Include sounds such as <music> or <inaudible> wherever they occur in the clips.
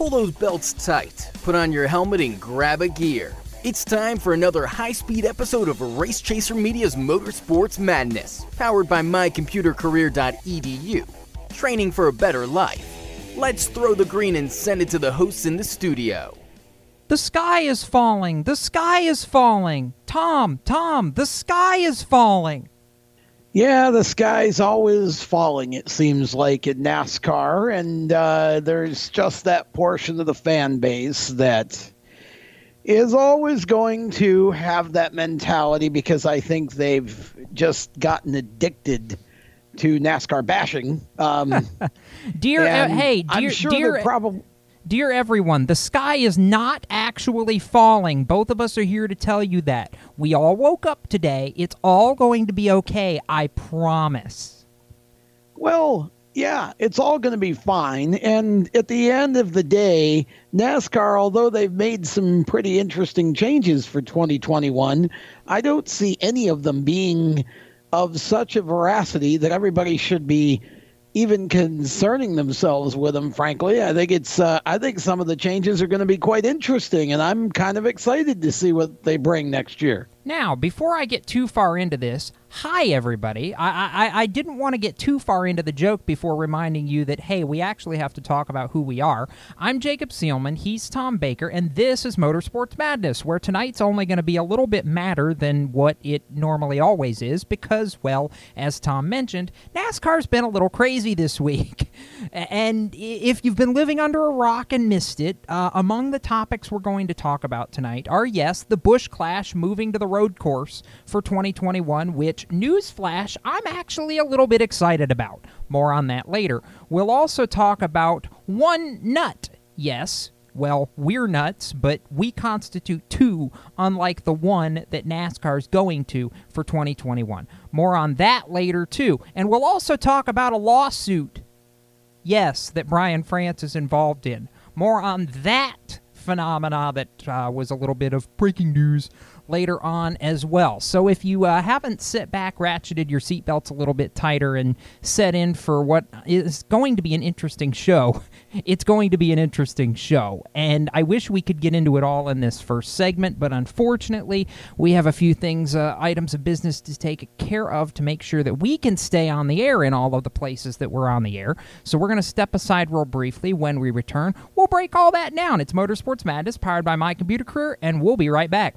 Pull those belts tight, put on your helmet, and grab a gear. It's time for another high speed episode of Race Chaser Media's Motorsports Madness, powered by mycomputercareer.edu. Training for a better life. Let's throw the green and send it to the hosts in the studio. The sky is falling. The sky is falling. Tom, Tom, the sky is falling. Yeah, the sky's always falling, it seems like, in NASCAR. And uh, there's just that portion of the fan base that is always going to have that mentality because I think they've just gotten addicted to NASCAR bashing. Um, <laughs> dear, uh, hey, dear, I'm sure dear, probably. Dear everyone, the sky is not actually falling. Both of us are here to tell you that. We all woke up today. It's all going to be okay. I promise. Well, yeah, it's all going to be fine. And at the end of the day, NASCAR, although they've made some pretty interesting changes for 2021, I don't see any of them being of such a veracity that everybody should be even concerning themselves with them frankly. I think it's uh, i think some of the changes are going to be quite interesting and i'm kind of excited to see what they bring next year. Now, before I get too far into this, hi everybody. I, I, I didn't want to get too far into the joke before reminding you that, hey, we actually have to talk about who we are. I'm Jacob Seelman, he's Tom Baker, and this is Motorsports Madness, where tonight's only going to be a little bit madder than what it normally always is because, well, as Tom mentioned, NASCAR's been a little crazy this week. <laughs> and if you've been living under a rock and missed it, uh, among the topics we're going to talk about tonight are, yes, the Busch Clash moving to the road course for 2021, which, newsflash, I'm actually a little bit excited about. More on that later. We'll also talk about one nut. Yes, well, we're nuts, but we constitute two, unlike the one that NASCAR's going to for 2021. More on that later, too. And we'll also talk about a lawsuit, yes, that Brian France is involved in. More on that phenomena that uh, was a little bit of breaking news later on as well. So if you uh, haven't sit back, ratcheted your seatbelts a little bit tighter, and set in for what is going to be an interesting show, <laughs> it's going to be an interesting show. And I wish we could get into it all in this first segment, but unfortunately, we have a few things, uh, items of business to take care of to make sure that we can stay on the air in all of the places that we're on the air. So we're going to step aside real briefly. When we return, we'll break all that down. It's Motorsports Madness, powered by My Computer Career, and we'll be right back.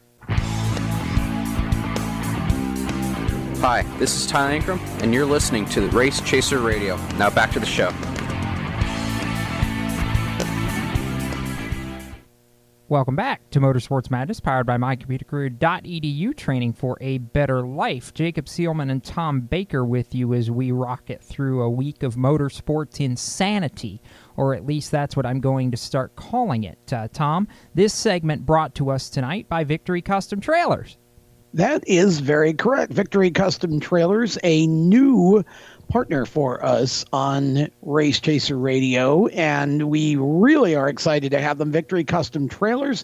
Hi, this is Ty Ankrum, and you're listening to the Race Chaser Radio. Now back to the show. Welcome back to Motorsports Madness, powered by mycomputercareer.edu, training for a better life. Jacob Seelman and Tom Baker with you as we rocket through a week of motorsports insanity, or at least that's what I'm going to start calling it. Uh, Tom, this segment brought to us tonight by Victory Custom Trailers. That is very correct. Victory Custom Trailers, a new partner for us on Race Chaser Radio, and we really are excited to have them. Victory Custom Trailers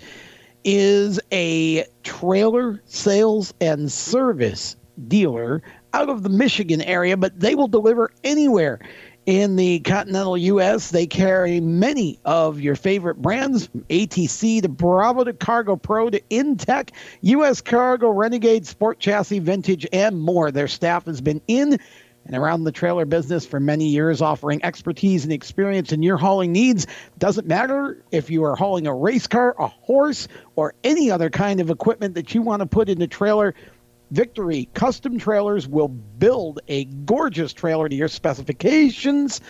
is a trailer sales and service dealer out of the Michigan area, but they will deliver anywhere in the continental U.S. They carry many of your favorite brands, ATC to Bravo to Cargo Pro to Intech, U.S. Cargo, Renegade, Sport Chassis, Vintage, and more. Their staff has been in and around the trailer business for many years, offering expertise and experience in your hauling needs. Doesn't matter if you are hauling a race car, a horse, or any other kind of equipment that you want to put in the trailer. Victory Custom Trailers will build a gorgeous trailer to your specifications.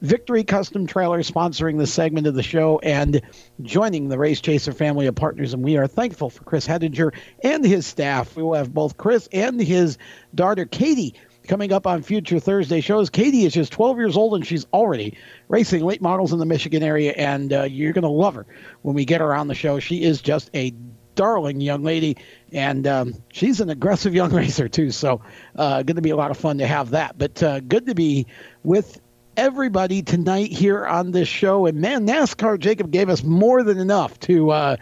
Victory Custom Trailers sponsoring this segment of the show and joining the Race Chaser family of partners. And we are thankful for Chris Hedinger and his staff. We will have both Chris and his daughter Katie coming up on future Thursday shows. Katie is just 12 years old and she's already racing late models in the Michigan area, and uh, you're going to love her when we get her on the show. She is just a darling young lady, and um, she's an aggressive young <laughs> racer too. So, uh, going to be a lot of fun to have that. But uh, good to be with everybody tonight here on this show. And man, NASCAR Jacob gave us more than enough to uh,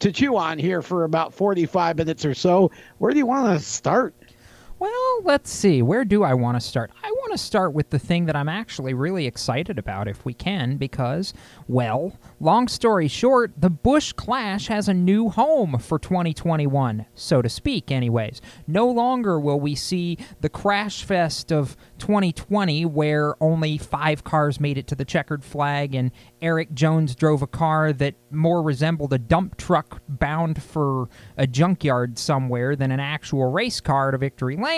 to chew on here for about 45 minutes or so. Where do you want to start? Well, let's see. Where do I want to start? I want to start with the thing that I'm actually really excited about, if we can, because, well, long story short, the Busch Clash has a new home for 2021, so to speak, anyways. No longer will we see the crash fest of 2020 where only five cars made it to the checkered flag and Erik Jones drove a car that more resembled a dump truck bound for a junkyard somewhere than an actual race car to victory lane.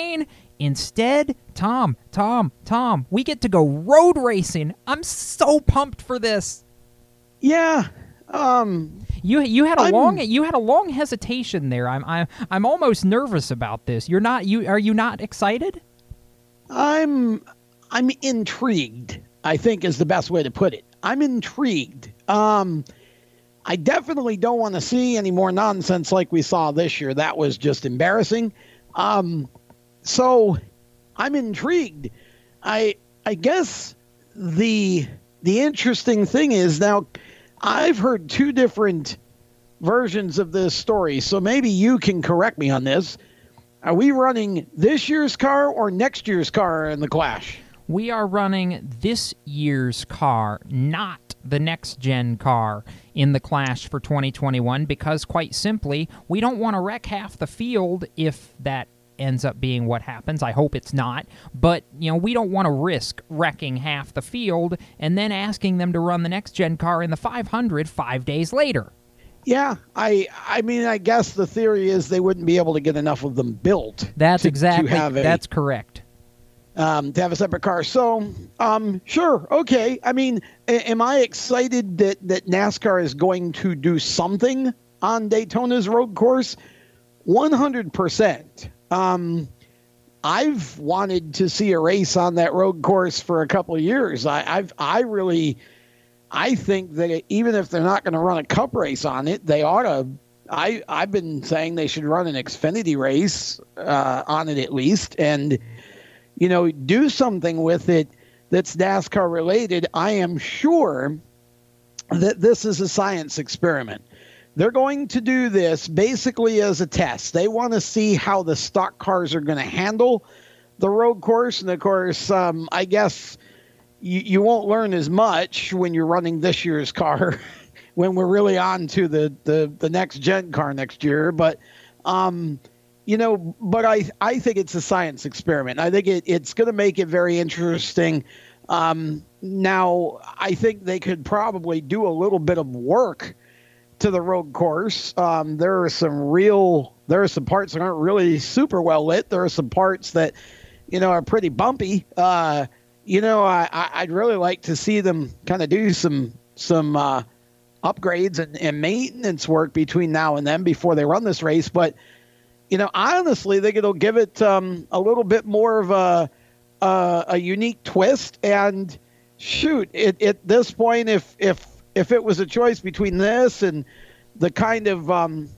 Instead, Tom, Tom, Tom, we get to go road racing. I'm so pumped for this. Yeah. Um you you had a I'm- long you had a long hesitation there. I'm I'm I'm almost nervous about this. You're not you are you not excited? I'm I'm intrigued. I think is the best way to put it. I'm intrigued. Um, I definitely don't want to see any more nonsense like we saw this year. That was just embarrassing. Um, so I'm intrigued. I I guess the the interesting thing is now I've heard two different versions of this story. So maybe you can correct me on this. Are we running this year's car or next year's car in the Clash? We are running this year's car, not the next gen car in the Clash for 2021 because, quite simply, we don't want to wreck half the field if that ends up being what happens. I hope it's not. But, you know, we don't want to risk wrecking half the field and then asking them to run the next gen car in the 500 five days later. Yeah, I I mean I guess the theory is they wouldn't be able to get enough of them built. That's to- exactly to a, that's correct. um, to have a separate car. So, um, sure, okay. I mean, a- am I excited that that NASCAR is going to do something on Daytona's road course? One hundred percent. Um, I've wanted to see a race on that road course for a couple years. I, I've I really I think that even if they're not going to run a cup race on it, they ought to. I I've been saying they should run an Xfinity race uh, on it at least, and you know do something with it that's NASCAR related. I am sure that this is a science experiment. They're going to do this basically as a test. They want to see how the stock cars are going to handle the road course. And of course, um, I guess you, you won't learn as much when you're running this year's car <laughs> when we're really on to the, the, the next gen car next year. But, um, you know, but I, I think it's a science experiment. I think it, it's going to make it very interesting. Um, now, I think they could probably do a little bit of work to the road course. Um, there are some real, there are some parts that aren't really super well lit. There are some parts that, you know, are pretty bumpy. Uh, you know, I, I, would really like to see them kind of do some some uh, upgrades and, and maintenance work between now and then before they run this race. But you know, honestly, they it'll give it um, a little bit more of a a, a unique twist. And shoot, at this point, if if if it was a choice between this and the kind of um,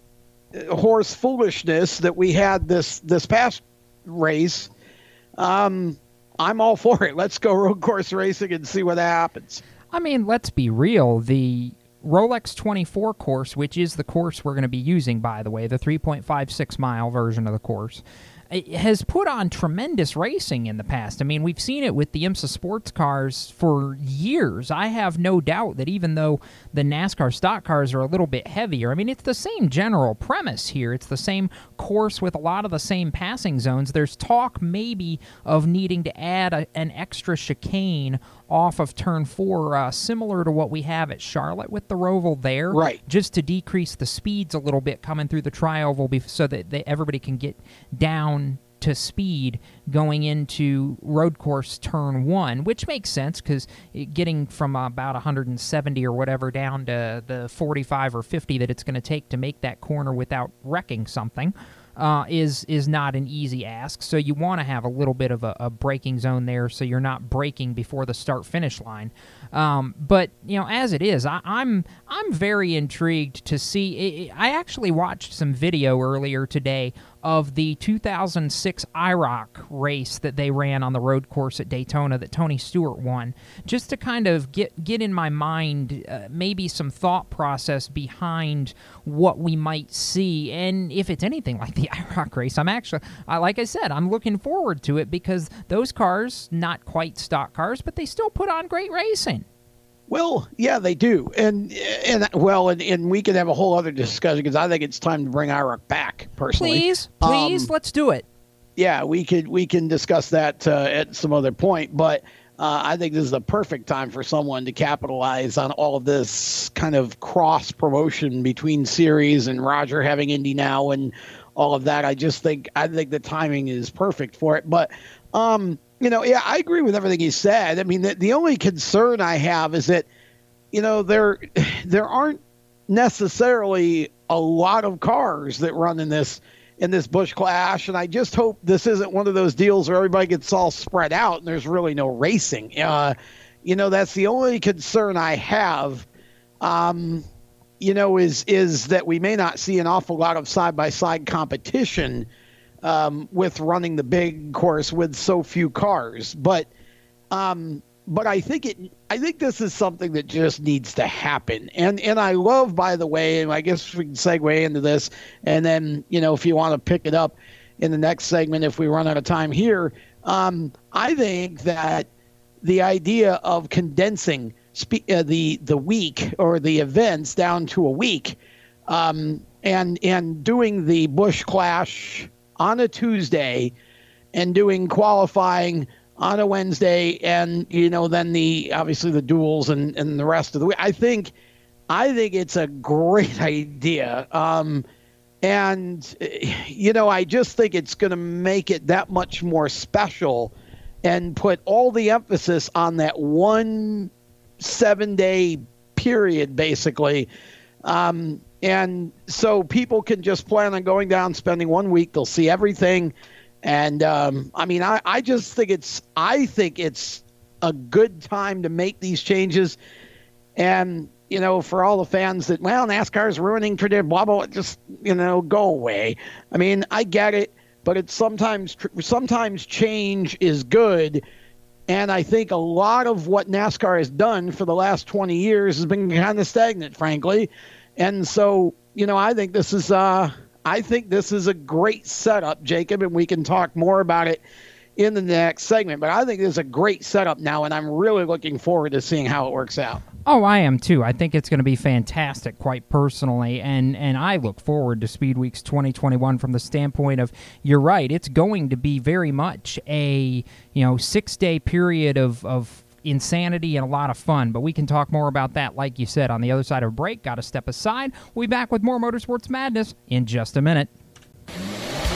horse foolishness that we had this this past race, um, I'm all for it. Let's go road course racing and see what happens. I mean, let's be real. The Rolex 24 course, which is the course we're going to be using, by the way, the 3.56 mile version of the course, has put on tremendous racing in the past. I mean, we've seen it with the IMSA sports cars for years. I have no doubt that even though the NASCAR stock cars are a little bit heavier, I mean, it's the same general premise here. It's the same course with a lot of the same passing zones. There's talk maybe of needing to add a, an extra chicane off of turn four, uh, similar to what we have at Charlotte with the Roval there. Right. Just to decrease the speeds a little bit coming through the trioval so that they, everybody can get down to speed going into road course turn one, which makes sense because getting from about 170 or whatever down to the 45 or 50 that it's going to take to make that corner without wrecking something uh, is is not an easy ask. So you want to have a little bit of a, a, braking zone there, so you're not breaking before the start finish line. Um, but you know, as it is, I, I'm, I'm very intrigued to see. I actually watched some video earlier today of the 2006 IROC race that they ran on the road course at Daytona that Tony Stewart won, just to kind of get get in my mind uh, maybe some thought process behind what we might see, and if it's anything like the <laughs> IROC race, I'm actually, uh, like I said, I'm looking forward to it because those cars, not quite stock cars, but they still put on great racing. Well, yeah, they do, and and well, and, and we could have a whole other discussion because I think it's time to bring IROC back. Personally, please, please, um, let's do it. Yeah, we could we can discuss that uh, at some other point, but uh, I think this is the perfect time for someone to capitalize on all of this kind of cross promotion between series and Roger having Indy now and all of that. I just think I think the timing is perfect for it, but. Um, you know, yeah, I agree with everything he said. I mean, the, the only concern I have is that, you know, there <sighs> there aren't necessarily a lot of cars that run in this in this Busch Clash, and I just hope this isn't one of those deals where everybody gets all spread out and there's really no racing. Uh, you know, that's the only concern I have. Um, you know, is is that we may not see an awful lot of side by side competition um, with running the big course with so few cars. But um, but I think it I think this is something that just needs to happen. And and I love, by the way, and I guess we can segue into this, and then you know if you want to pick it up in the next segment if we run out of time here. Um, I think that the idea of condensing spe- uh, the the week or the events down to a week, um, and and doing the Busch Clash on a Tuesday and doing qualifying on a Wednesday and you know then the obviously the duels and, and the rest of the week. I think I think it's a great <laughs> idea. Um, and you know, I just think it's going to make it that much more special and put all the emphasis on that one 7-day period basically. Um, and so people can just plan on going down, spending one week. They'll see everything. And um, I mean, I, I just think it's I think it's a good time to make these changes. And you know, for all the fans that well, NASCAR is ruining tradition, blah blah, just you know, go away. I mean, I get it, but it's sometimes sometimes change is good. And I think a lot of what NASCAR has done for the last 20 years has been kind of stagnant, frankly. And so, you know, I think this is uh I think this is a great setup, Jacob, and we can talk more about it in the next segment. But I think this is a great setup now, and I'm really looking forward to seeing how it works out. Oh, I am too. I think it's going to be fantastic, quite personally, and and I look forward to Speed Weeks 2021 from the standpoint of you're right. It's going to be very much a you know six day period of of insanity and a lot of fun. But we can talk more about that, like you said, on the other side of a break. Got to step aside. We'll be back with more Motorsports Madness in just a minute.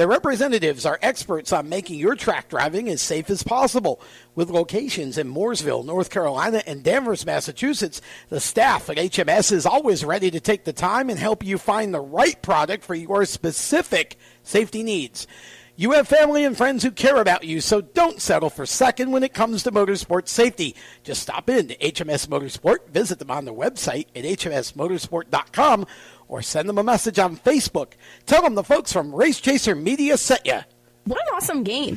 Their representatives are experts on making your track driving as safe as possible. With locations in Mooresville, North Carolina, and Danvers, Massachusetts, the staff at HMS is always ready to take the time and help you find the right product for your specific safety needs. You have family and friends who care about you, so don't settle for second when it comes to motorsport safety. Just stop in to HMS Motorsport, visit them on their website at hmsmotorsport.com, or send them a message on Facebook. Tell them the folks from Race Chaser Media sent you. What an awesome game.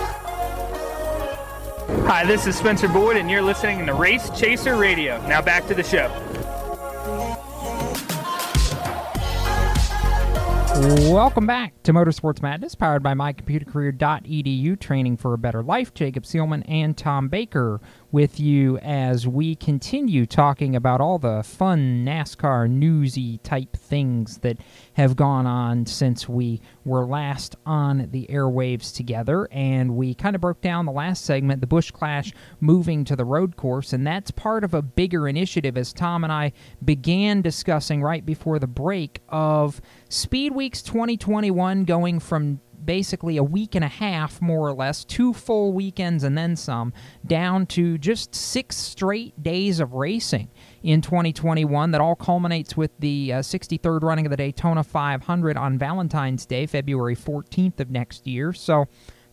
Hi, this is Spencer Boyd, and you're listening to Race Chaser Radio. Now back to the show. Welcome back to Motorsports Madness, powered by mycomputercareer.edu, training for a better life. Jacob Seelman and Tom Baker with you as we continue talking about all the fun NASCAR newsy type things that have gone on since we were last on the airwaves together. And we kind of broke down the last segment, the Busch Clash moving to the road course, and that's part of a bigger initiative as Tom and I began discussing right before the break of Speed Weeks 2021 going from basically a week and a half, more or less, two full weekends and then some, down to just six straight days of racing in 2021 that all culminates with the uh, 63rd running of the Daytona 500 on Valentine's Day, February 14th of next year. So,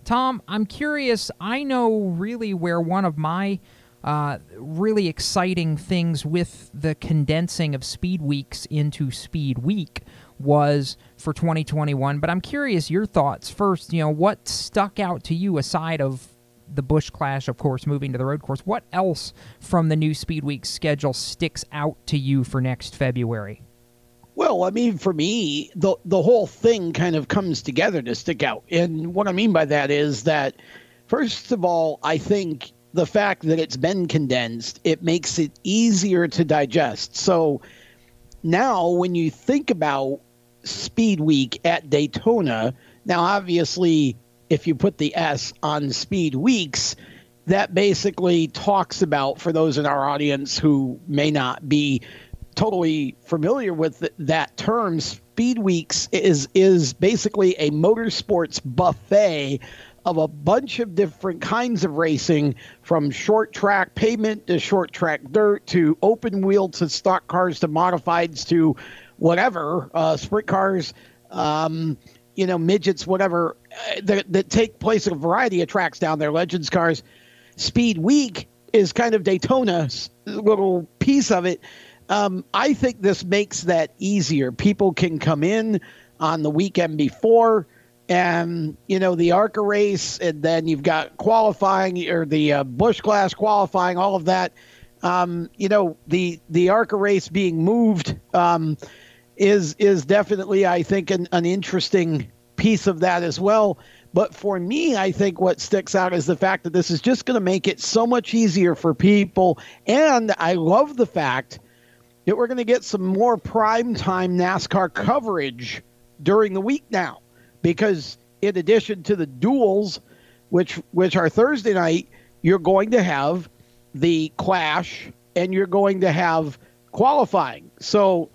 Tom, I'm curious. I know really where one of my uh, really exciting things with the condensing of speed weeks into speed week was for 2021. But I'm curious your thoughts first. You know, what stuck out to you aside of the Busch Clash, of course, moving to the road course? What else from the new Speed Week schedule sticks out to you for next February? Well, I mean, for me, the the whole thing kind of comes together to stick out, and what I mean by that is that, first of all, I think the fact that it's been condensed it makes it easier to digest. So now, when you think about Speed Week at Daytona, now obviously, if you put the S on Speed Weeks, that basically talks about for those in our audience who may not be totally familiar with that term, Speed Weeks is is basically a motorsports buffet of a bunch of different kinds of racing, from short track pavement to short track dirt to open wheel to stock cars to modifieds to whatever uh, sprint cars. Um, you know, midgets, whatever, uh, that, that take place at a variety of tracks down there, Legends cars. Speed Week is kind of Daytona's little piece of it um, I think this makes that easier. People can come in on the weekend before, and you know the ARCA race, and then you've got qualifying or the uh, Busch Clash qualifying, all of that. Um, you know the the ARCA race being moved um, is is definitely, I think, an, an interesting piece of that as well. But for me, I think what sticks out is the fact that this is just going to make it so much easier for people. And I love the fact that we're going to get some more prime time NASCAR coverage during the week now, because in addition to the duels, which which are Thursday night, you're going to have the clash and you're going to have qualifying. So,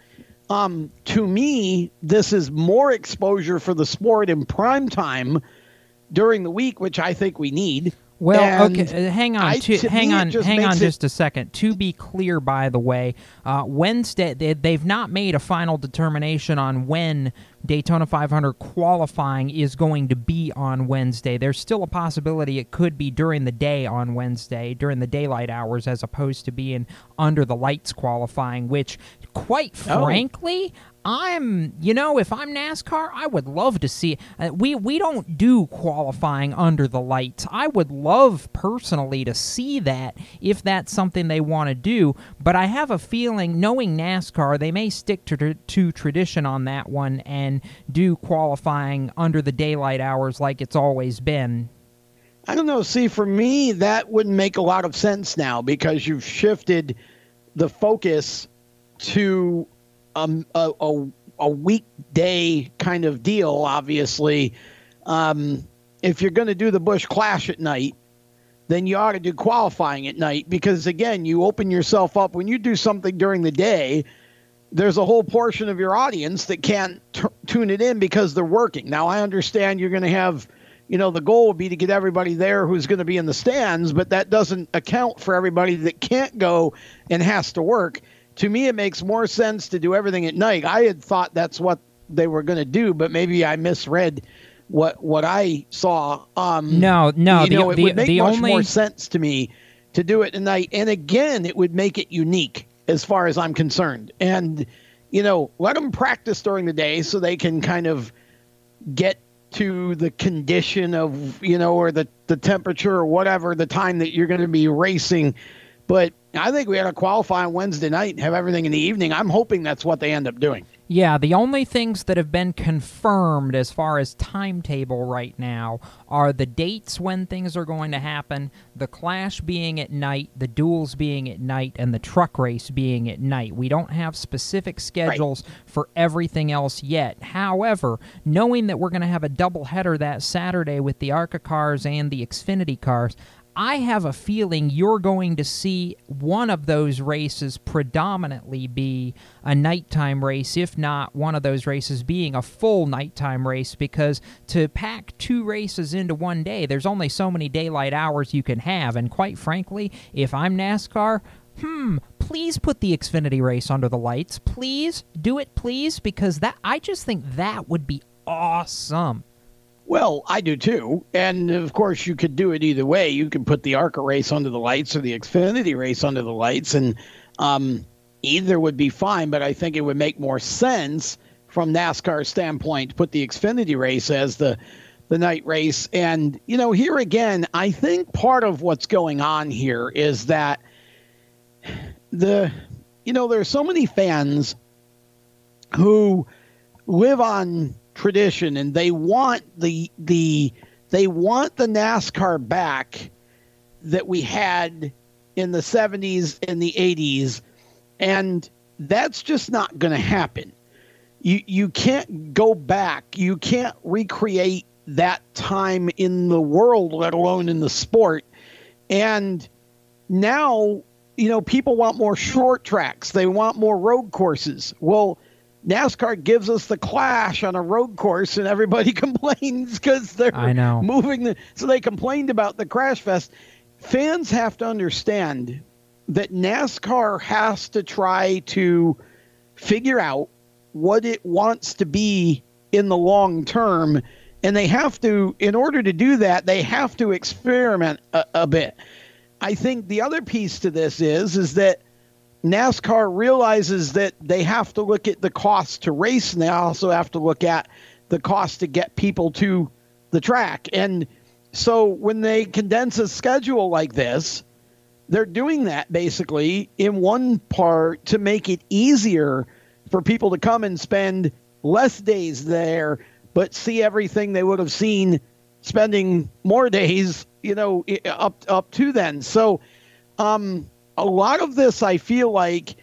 um, to me, this is more exposure for the sport in prime time during the week, which I think we need. Well, And okay, uh, hang on, I- to, to hang on, just hang on, makes it- just a second. To be clear, by the way, uh, Wednesday they, they've not made a final determination on when Daytona 500 qualifying is going to be on Wednesday. There's still a possibility it could be during the day on Wednesday, during the daylight hours, as opposed to being under the lights qualifying. Which, quite Oh. frankly, I'm, you know, if I'm NASCAR, I would love to see. Uh, we we don't do qualifying under the lights. I would love personally to see that if that's something they want to do. But I have a feeling, knowing NASCAR, they may stick to to tradition on that one and do qualifying under the daylight hours like it's always been. I don't know. See, for me, that wouldn't make a lot of sense now because you've shifted the focus to um, a, a, a weekday kind of deal, obviously. Um, if you're going to do the Busch Clash at night, then you ought to do qualifying at night because, again, you open yourself up. When you do something during the day, there's a whole portion of your audience that can't t- tune it in because they're working. Now, I understand you're going to have, you know, the goal would be to get everybody there who's going to be in the stands, but that doesn't account for everybody that can't go and has to work. To me, it makes more sense to do everything at night. I had thought that's what they were going to do, but maybe I misread what what I saw. Um, No, no, the- know, it the- would make the much only- more sense to me to do it at night. And again, it would make it unique as far as I'm concerned. And you know, let them practice during the day so they can kind of get to the condition of you know or the the temperature or whatever the time that you're going to be racing. But I think we had to qualify on Wednesday night and have everything in the evening. I'm hoping that's what they end up doing. Yeah, the only things that have been confirmed as far as timetable right now are the dates when things are going to happen, the clash being at night, the duels being at night, and the truck race being at night. We don't have specific schedules for everything else yet. However, knowing that we're going to have a double header that Saturday with the ARCA cars and the Xfinity cars, I have a feeling you're going to see one of those races predominantly be a nighttime race, if not one of those races being a full nighttime race, because to pack two races into one day, there's only so many daylight hours you can have. And quite frankly, if I'm NASCAR, hmm, please put the Xfinity race under the lights. Please do it, please, because that I just think that would be awesome. Well, I do too. And of course, you could do it either way. You could put the ARCA race under the lights or the Xfinity race under the lights, and um, either would be fine. But I think it would make more sense from NASCAR's standpoint to put the Xfinity race as the the night race. And you know, here again, I think part of what's going on here is that the you know there's so many fans who live on tradition and they want the the they want the NASCAR back that we had in the 70s and the 80s and that's just not going to happen. You you can't go back. You can't recreate that time in the world let alone in the sport. And now, you know, people want more short tracks. They want more road courses. Well, NASCAR gives us the clash on a road course, and everybody <laughs> complains because they're I know. moving the. So they complained about the crash fest. Fans have to understand that NASCAR has to try to figure out what it wants to be in the long term, and they have to. In order to do that, they have to experiment a, a bit. I think the other piece to this is is that NASCAR realizes that they have to look at the cost to race and they also have to look at the cost to get people to the track. And so when they condense a schedule like this, they're doing that basically in one part to make it easier for people to come and spend less days there, but see everything they would have seen spending more <laughs> days, you know, up up to then. So, um, a lot of this I feel like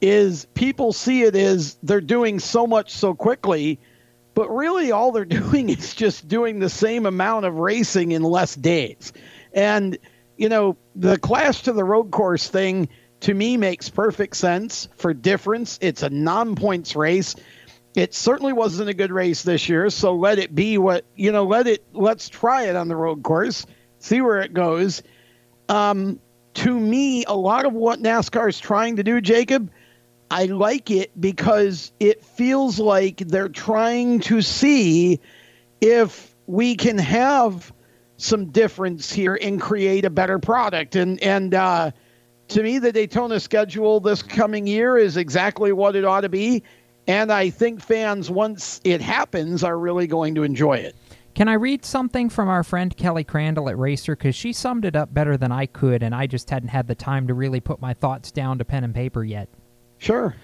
is people see it as they're doing so much so quickly, but really all they're <laughs> doing is just doing the same amount of racing in less days. And you know, the clash to the road course thing to me makes perfect sense for difference. It's a non-points race. It certainly wasn't a good race this year, so let it be what, you know, let it let's try it on the road course, see where it goes. Um to me, a lot of what NASCAR is trying to do, Jacob, I like it because it feels like they're trying to see if we can have some difference here and create a better product. And and uh, to me, the Daytona schedule this coming year is exactly what it ought to be. And I think fans, once it happens, are really going to enjoy it. Can I read something from our friend Kelly Crandall at Racer? Because she summed it up better than I could, and I just hadn't had the time to really put my thoughts down to pen and paper yet. Sure.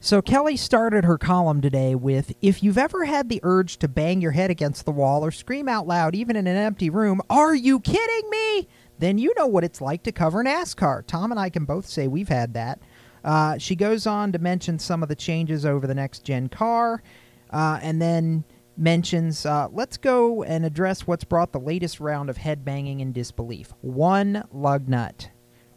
So Kelly started her column today with If you've ever had the urge to bang your head against the wall or scream out loud, even in an empty room, Are you kidding me? Then you know what it's like to cover NASCAR. Tom and I can both say we've had that. Uh, she goes on to mention some of the changes over the next gen car, uh, and then mentions uh, let's go and address what's brought the latest round of headbanging and disbelief. One lug nut.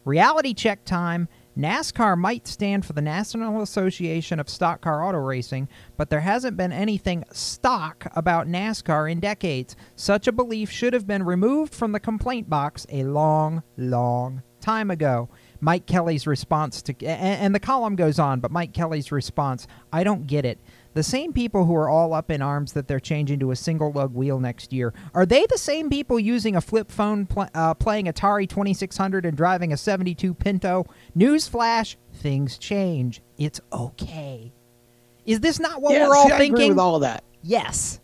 Reality check time. NASCAR might stand for the National Association of Stock Car Auto Racing, but there hasn't been anything stock about NASCAR in decades. Such a belief should have been removed from the complaint box a long, long time ago. Mike Kelly's response to, and, the column goes on, but Mike Kelly's response, I don't get it. The same people who are all up in arms that they're changing to a single lug wheel next year, are they the same people using a flip phone, pl- uh, playing Atari 2600 and driving a 72 Pinto? Newsflash, things change. It's okay. Is this not what yeah, we're all see, thinking? I agree with all of that. Yes.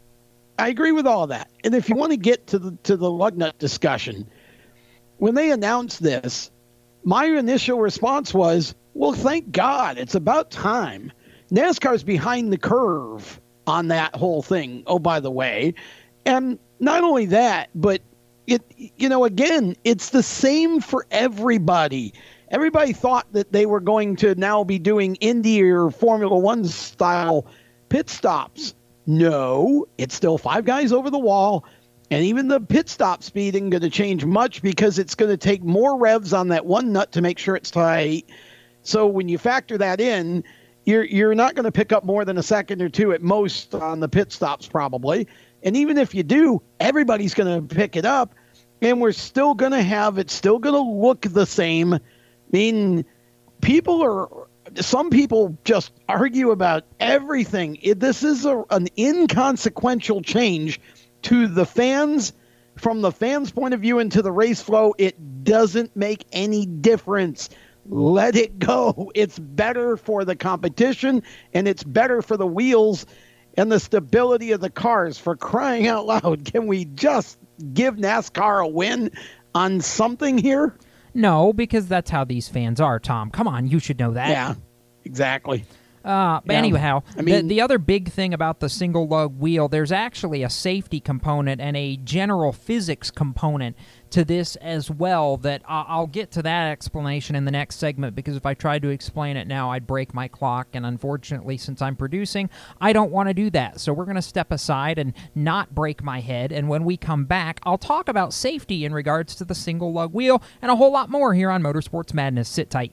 I agree with all of that. And if you want to get to the to the lug nut discussion, when they announced this, my initial response was, "Well, thank God, it's about time." NASCAR's behind the curve on that whole thing. Oh, by the way, and not only that, but it you know again, it's the same for everybody. Everybody thought that they were going to now be doing Indy or Formula One style pit stops. No, it's still five guys over the wall. And even the pit stop speed isn't going to change much because it's going to take more revs on that one nut to make sure it's tight. So when you factor that in, you're you're not going to pick up more than a second or two at most on the pit stops probably. And even if you do, everybody's going to pick it up and we're still going to have it's still going to look the same. I mean, people are some people just argue about everything. It, this is a, an inconsequential change to the fans, from the fans' point of view into the race flow, it doesn't make any difference. Let it go. It's better for the competition and it's better for the wheels and the stability of the cars. For crying out loud, <laughs> can we just give NASCAR a win on something here? No, because that's how these fans are, Tom. Come on, you should know that. Yeah, exactly. Uh, but Yeah. anyhow, I mean- the, the other big thing about the single lug wheel, there's actually a safety component and a general physics component to this as well. That I'll get to that explanation in the next segment because if I tried to explain it now, I'd break my clock. And unfortunately, since I'm producing, I don't want to do that. So we're going to step aside and not break my head. And when we come back, I'll talk about safety in regards to the single lug wheel and a whole lot more here on Motorsports Madness. Sit tight.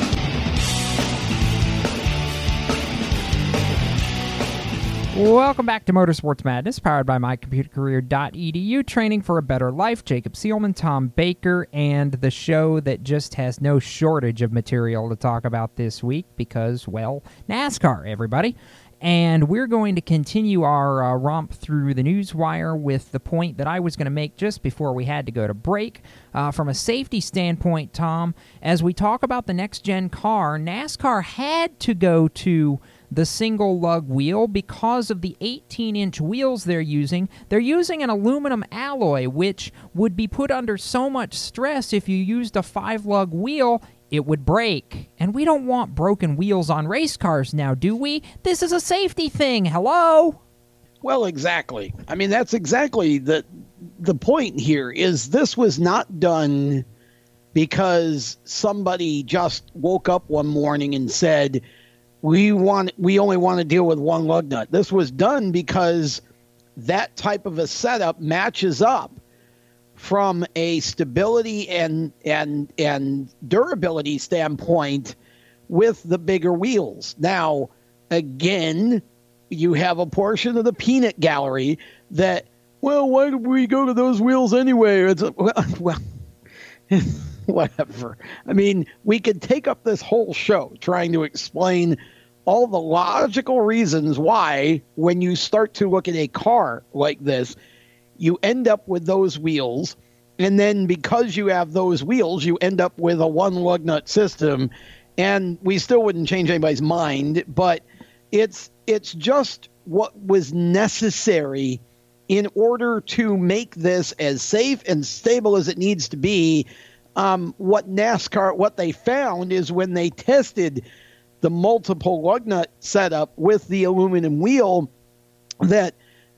Welcome back to Motorsports Madness, powered by mycomputercareer.edu, training for a better life. Jacob Seelman, Tom Baker, and the show that just has no shortage of material to talk about this week because, well, NASCAR, everybody. And we're going to continue our uh, romp through the news wire with the point that I was going to make just before we had to go to break. Uh, from a safety standpoint, Tom, as we talk about the next gen car, NASCAR had to go to the single lug wheel because of the 18 inch wheels they're using. They're using an aluminum alloy, which would be put under so much stress if you used a five lug wheel. It would break. And we don't want broken wheels on race cars now, do we? This is a safety thing. Hello? Well, exactly. I mean, that's exactly the the point here is this was not done because somebody just woke up one morning and said, "We want we only want to deal with one lug nut." This was done because that type of a setup matches up from a stability and and and durability standpoint with the bigger wheels. Now, again, you have a portion of the peanut gallery that, well, why did we go to those wheels anyway? It's <laughs> well, well <laughs> <laughs> whatever. I mean, we could take up this whole show trying to explain all the logical reasons why, when you start to look at a car like this, you end up with those wheels. And then because you have those wheels, you end up with a one lug nut system. And we still wouldn't change anybody's mind, but it's it's just what was necessary in order to make this as safe and stable as it needs to be. Um, what NASCAR, what they found is when they tested the multiple lug nut setup with the aluminum wheel, that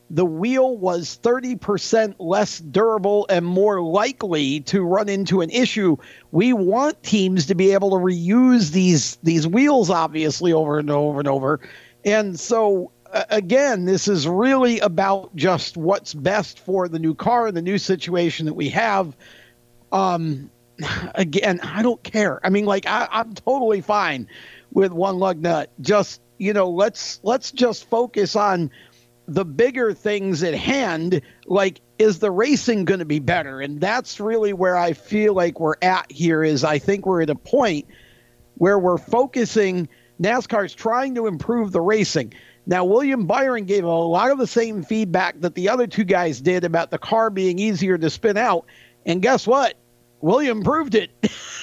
the wheel was 30% less durable and more likely to run into an issue. We want teams to be able to reuse these these wheels obviously over and over and over. And so uh, again, this is really about just what's best for the new car and the new situation that we have. Um, <laughs> again, I don't care. I mean, like I, I'm totally fine with one lug nut. Just you know, let's let's just focus on the bigger things at hand. Like, is the racing going to be better? And that's really where I feel like we're at here. Is I think we're at a point where we're focusing. NASCAR's trying to improve the racing. Now, William Byron gave a lot of the same feedback that the other two guys did about the car being easier to spin out. And guess what? William proved it.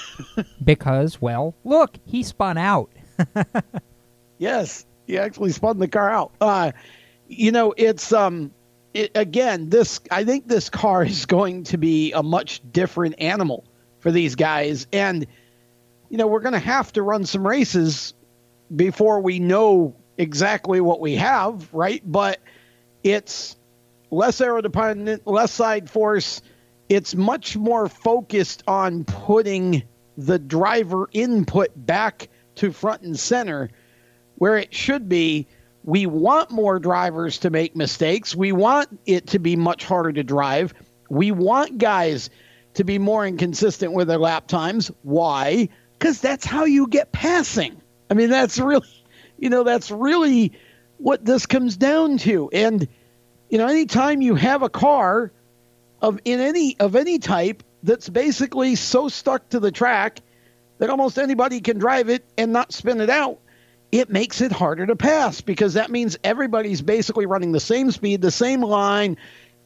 <laughs> because, well, look, he spun out. <laughs> yes, he actually spun the car out. Uh, you know, it's um, it, again, this I think this car is going to be a much different animal for these guys, and you know, we're going to have to run some races before we know exactly what we have, right? But it's less aerodependent, less side force. It's much more focused on putting the driver input back to front and center where it should be. We want more drivers to make mistakes. We want it to be much harder to drive. We want guys to be more inconsistent with their lap times. Why? Because that's how you get passing. I mean, that's really, you know, that's really what this comes down to. And, you know, anytime you have a car of in any of any type that's basically so stuck to the track that almost anybody can drive it and not spin it out, it makes it harder to pass because that means everybody's basically running the same speed, the same line,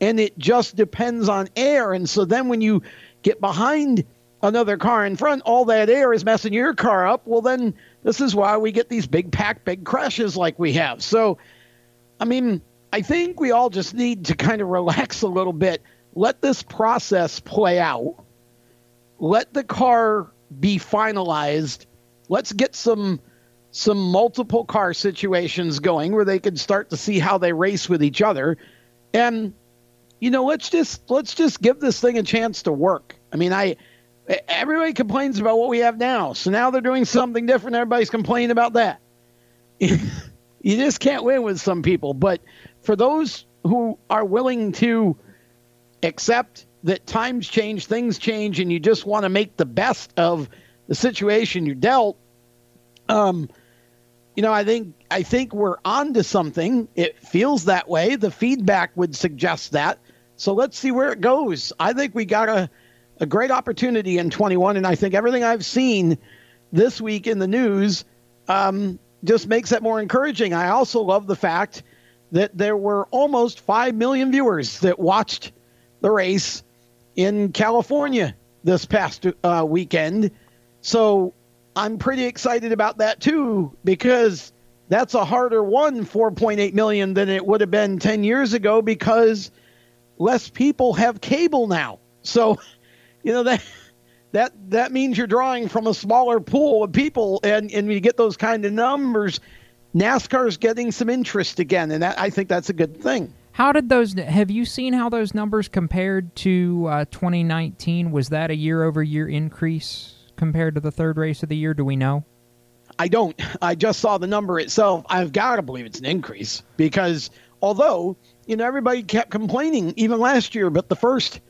and it just depends on air. And so then when you get behind another car in front, all that air is messing your car up. Well, then this is why we get these big pack, big crashes like we have. So, I mean, I think we all just need to kind of relax a little bit. Let this process play out. Let the car be finalized. Let's get some some multiple car situations going where they can start to see how they race with each other. And you know, let's just let's just give this thing a chance to work. I mean, I everybody complains about what we have now. So now they're doing something different. Everybody's complaining about that. <laughs> you just can't win with some people. But for those who are willing to accept that times change, things change, and you just want to make the best of the situation you're dealt, um, you know, I think I think we're on to something. It feels that way. The feedback would suggest that. So let's see where it goes. I think we got a a great opportunity in 21, and I think everything I've seen this week in the news um, just makes it more encouraging. I also love the fact that there were almost 5 million viewers that watched the race in California this past uh, weekend. So I'm pretty excited about that too because that's a harder one 4.8 million than it would have been 10 years ago because less people have cable now. So <laughs> you know that that that means you're drawing from a smaller pool of people, and and you get those kind of numbers. NASCAR's getting some interest again, and that, I think that's a good thing. How did those? Have you seen how those numbers compared to uh, 2019? Was that a year-over-year increase compared to the third race of the year? Do we know? I don't. I just saw the number itself. I've got to believe it's an increase because although you know everybody kept complaining even last year, but the first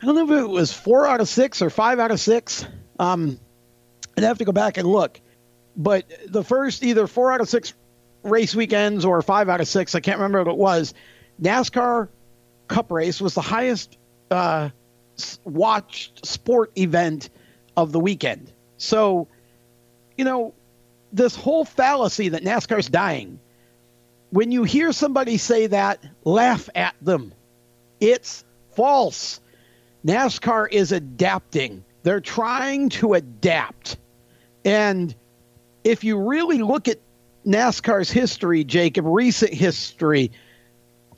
I don't know if it was four out of six or five out of six. Um, I'd have to go back and look, but the first either four out of six race weekends or five out of six, I can't remember what it was. NASCAR Cup race was the highest uh, watched sport event of the weekend. So, you know, this whole fallacy that NASCAR's dying, when you hear somebody say that, laugh at them. It's false. NASCAR is adapting. They're trying to adapt. And if you really look at NASCAR's history, Jacob, recent history,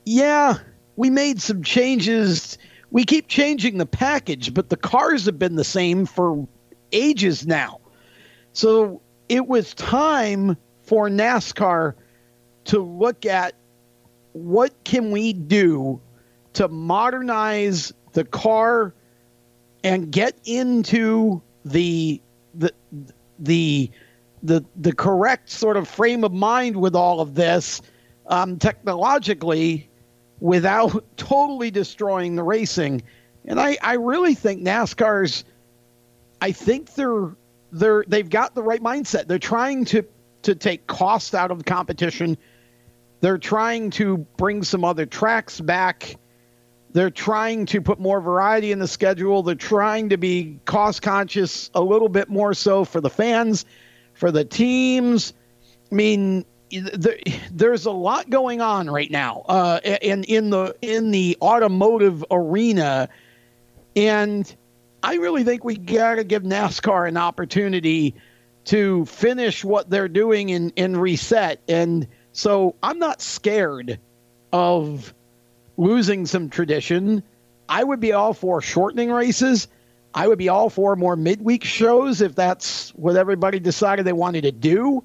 yeah, we made some changes. We keep changing the package, but the cars have been the same for ages now. So it was time for NASCAR to look at what can we do to modernize the car and get into the the the the the correct sort of frame of mind with all of this um, technologically without <laughs> totally destroying the racing. And I, I really think NASCAR's I think they're they're they've got the right mindset. They're trying to to take cost out of the competition. They're trying to bring some other tracks back. They're trying to put more variety in the schedule. They're trying to be cost conscious a little bit more so for the fans, for the teams. I mean, there's a lot going on right now uh, in in the in the automotive arena, and I really think we got to give NASCAR an opportunity to finish what they're doing and, in reset. And so I'm not scared of losing some tradition. I would be all for shortening races. I would be all for more midweek shows if that's what everybody decided they wanted to do.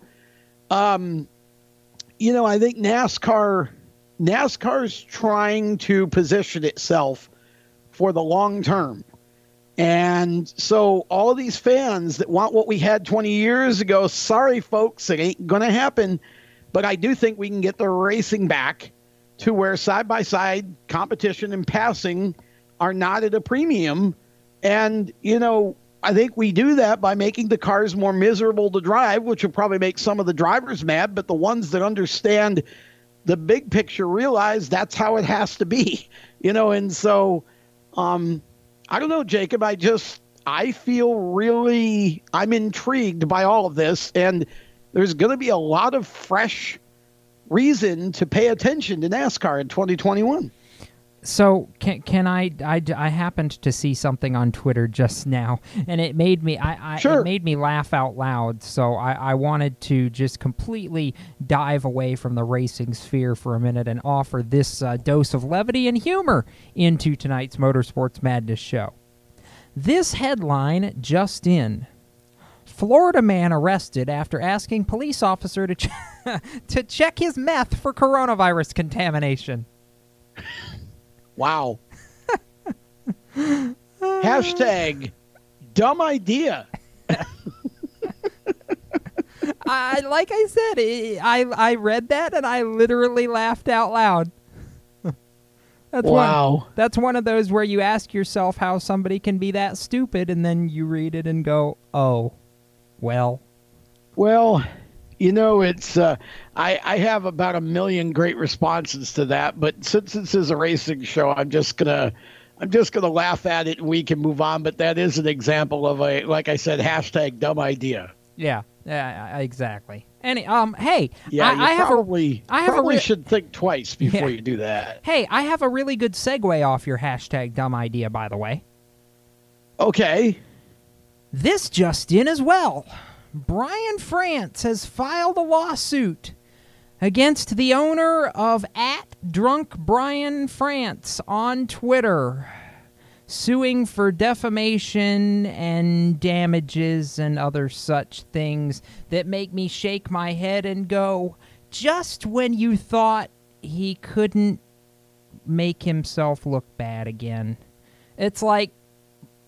Um, you know, I think NASCAR NASCAR's trying to position itself for the long term. And so all these fans that want what we had 20 years ago, sorry folks, it ain't going to happen. But I do think we can get the racing back to where side by side competition and passing are not at a premium. And, you know, I think we do that by making the cars more miserable to drive, which will probably make some of the drivers mad, but the ones that understand the big picture realize that's how it has to be, <laughs> you know, and so um, I don't know, Jacob. I just I feel really I'm intrigued by all of this, and there's going to be a lot of fresh reason to pay attention to NASCAR in 2021. So can can I, I I happened to see something on Twitter just now, and it made me I, I sure. it made me laugh out loud. So I, I wanted to just completely dive away from the racing sphere for a minute and offer this uh, dose of levity and humor into tonight's Motorsports Madness show. This headline just in: Florida man arrested after asking police officer to ch- <laughs> to check his meth for coronavirus contamination. <laughs> Wow. Hashtag dumb idea. <laughs> I like I said, I I read that and I literally laughed out loud. That's wow. One, that's one of those where you ask yourself how somebody can be that stupid, and then you read it and go, "Oh, well." Well, you know, it's uh, I I have about a million great responses to that, but since this is a racing show, I'm just gonna I'm just gonna laugh at it and we can move on. But that is an example of a like I said, hashtag dumb idea. Yeah, yeah, exactly. Any um, hey, yeah, I, I have probably a, I have probably a re- should think twice before Yeah. you do that. Hey, I have a really good segue off your hashtag dumb idea, by the way. Okay. This just in as well. Brian France has filed a lawsuit against the owner of at drunk Brian France on Twitter, suing for defamation and damages and other such things that make me shake my head and go, just when you thought he couldn't make himself look bad again. It's like,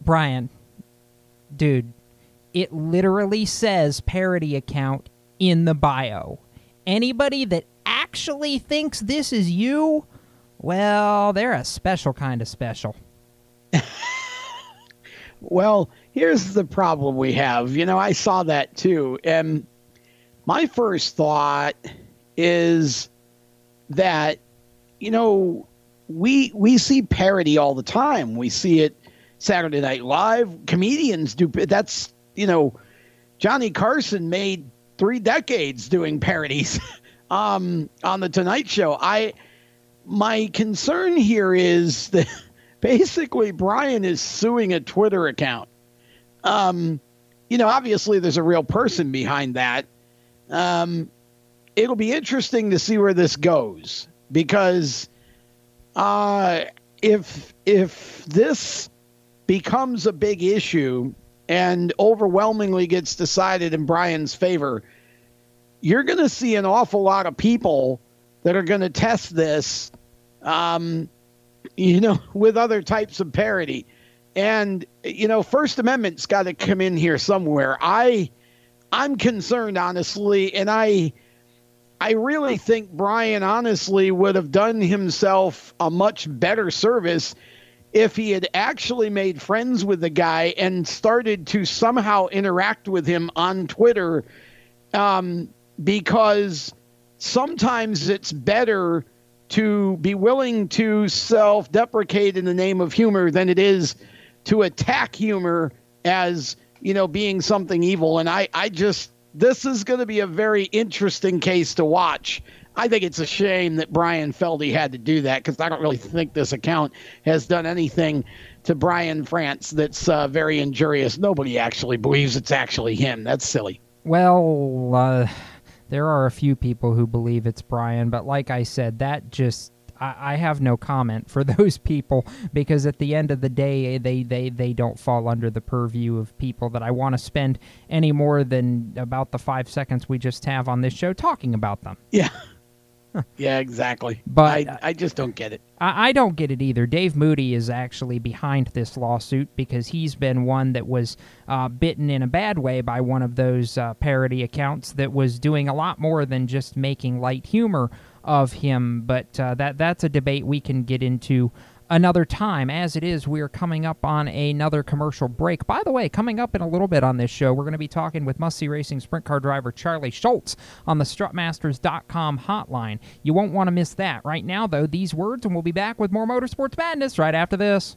Brian, dude, it literally says parody account in the bio. Anybody that actually thinks this is you, well, they're a special kind of special. <laughs> Well, here's the problem we have. You know, I saw that too. And my first thought is that, you know, we we see parody all the time. We see it Saturday Night Live. Comedians do that's, you know, Johnny Carson made three decades doing parodies <laughs> um, on the Tonight Show. I my concern here is that <laughs> basically Brian is suing a Twitter account. Um, you know, obviously there's a real person behind that. Um, it'll be interesting to see where this goes because uh, if if this becomes a big issue and overwhelmingly gets decided in Brian's favor, you're going to see an awful lot of people that are going to test this um, you know, <laughs> with other types of parody. And you know, First Amendment's got to come in here somewhere. I I'm concerned honestly, and I I really think Brian honestly would have done himself a much better service if he had actually made friends with the guy and started to somehow interact with him on Twitter um, because sometimes it's better to be willing to self deprecate in the name of humor than it is to attack humor as, you know, being something evil. And I, I just, this is going to be a very interesting case to watch. I think it's a shame that Brian felt he had to do that because I don't really think this account has done anything to Brian France that's uh, very injurious. Nobody actually believes it's actually him. That's silly. Well, uh, there are a few people who believe it's Brian, but like I said, that just I, I have no comment for <laughs> those people because at the end of the day, they, they, they don't fall under the purview of people that I want to spend any more than about the five seconds we just have on this show talking about them. Yeah. Yeah, exactly. But I, I just don't get it. I, I, don't get it either. Dave Moody is actually behind this lawsuit because he's been one that was uh, bitten in a bad way by one of those uh, parody accounts that was doing a lot more than just making light humor of him. But uh, that that's a debate we can get into another time. As it is, we are coming up on another commercial break. By the way, coming up in a little bit on this show, we're going to be talking with Must See Racing sprint car driver Charlie Schultz on the strutmasters.com hotline. You won't want to miss that. Right now, though, these words, and we'll be back with more Motorsports Madness right after this.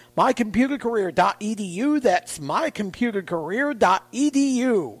Mycomputercareer.edu, that's mycomputercareer.edu.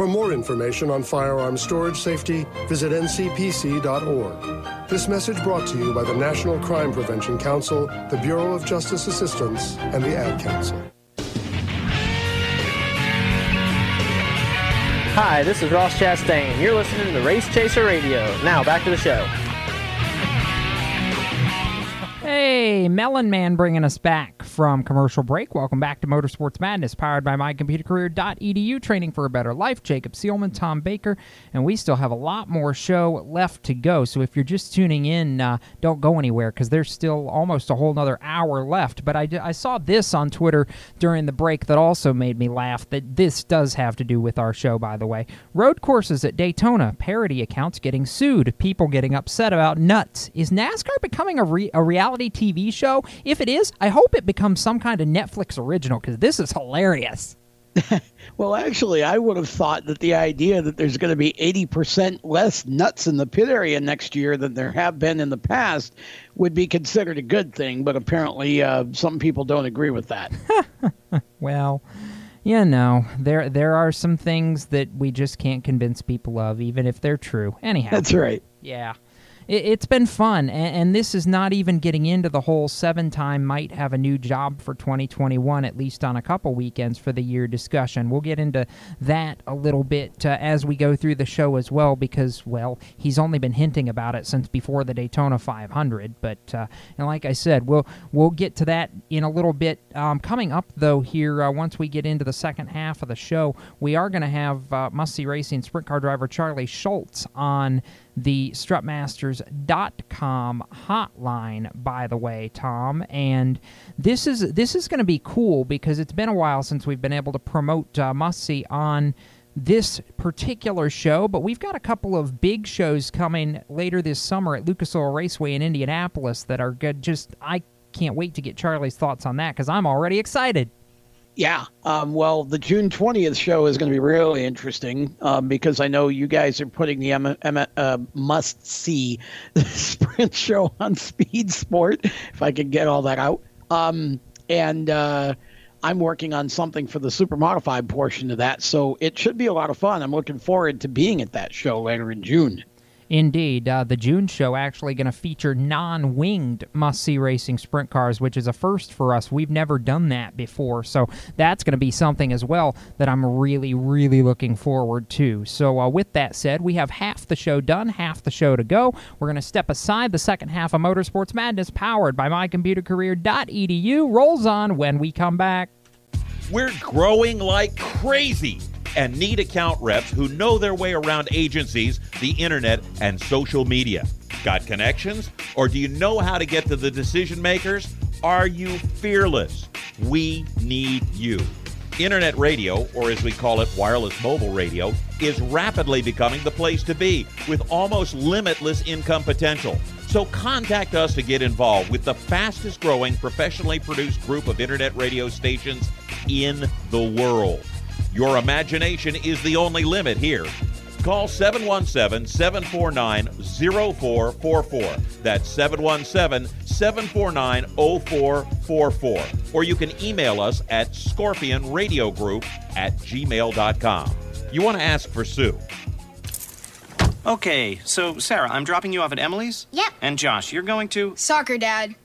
For more information on firearm storage safety, visit ncpc.org. This message brought to you by the National Crime Prevention Council, the Bureau of Justice Assistance, and the Ad Council. Hi, this is Ross Chastain. You're listening to Race Chaser Radio. Now, back to the show. Hey, Melon Man bringing us back from commercial break. Welcome back to Motorsports Madness, powered by mycomputercareer.edu, training for a better life. Jacob Seelman, Tom Baker, and we still have a lot more show left to go. So if you're just tuning in, uh, don't go anywhere because there's still almost a whole another hour left. But I, I saw this on Twitter during the break that also made me laugh. That this does have to do with our show, by the way. Road courses at Daytona, parody accounts getting sued, people getting upset about nuts. Is NASCAR becoming a, re- a reality TV show? If it is, I hope it becomes some kind of Netflix original because this is hilarious. <laughs> Well, actually, I would have thought that the idea that there's going to be 80% less nuts in the pit area next year than there have been in the past would be considered a good thing, but apparently uh, some people don't agree with that. <laughs> well, you know, there there are some things that we just can't convince people of, even if they're true. Anyhow, That's right. Yeah. It, it's been fun, and, and this is not even getting into the whole seven time might have a new job for 2021, at least on a couple weekends for the year discussion. We'll get into that a little bit uh, as we go through the show as well, because, well, he's only been hinting about it since before the Daytona 500. But, uh, and like I said, we'll, we'll get to that in a little bit. Um, coming up, though, here, uh, once we get into the second half of the show, we are going to have uh, Must See Racing sprint car driver Charlie Schultz on the strutmasters.com hotline by the way tom. And this is this is going to be cool because it's been a while since we've been able to promote uh, on this particular show but we've got a couple of big shows coming later this summer at lucas oil raceway in indianapolis that are good. Just i can't wait to get charlie's thoughts on that because i'm already excited Yeah. Um, well, the June 20th show is going to be really interesting um, because I know you guys are putting the M- M- uh, must see <laughs> sprint show on Speed Sport, if I could get all that out. Um, and uh, I'm working on something for the super modified portion of that. So it should be a lot of fun. I'm looking forward to being at that show later in June. Indeed, uh, the June show actually going to feature non-winged must-see racing sprint cars, which is a first for us. We've never done that before, so that's going to be something as well that I'm really, really looking forward to. So, uh, with that said, we have half the show done, half the show to go. We're going to step aside. The second half of Motorsports Madness, powered by MyComputerCareer.edu, rolls on when we come back. We're growing like crazy and need account reps who know their way around agencies, the internet, and social media. Got connections? Or do you know how to get to the decision makers? Are you fearless? We need you. Internet radio, or as we call it, wireless mobile radio, is rapidly becoming the place to be with almost limitless income potential. So contact us to get involved with the fastest growing professionally produced group of internet radio stations in the world. Your imagination is the only limit here. Call 717 749 0444. That's 717 749 0444. Or you can email us at scorpionradiogroup at gmail.com. You want to ask for Sue. Okay, so Sarah, I'm dropping you off at Emily's? Yep. And Josh, you're going to? Soccer, Dad.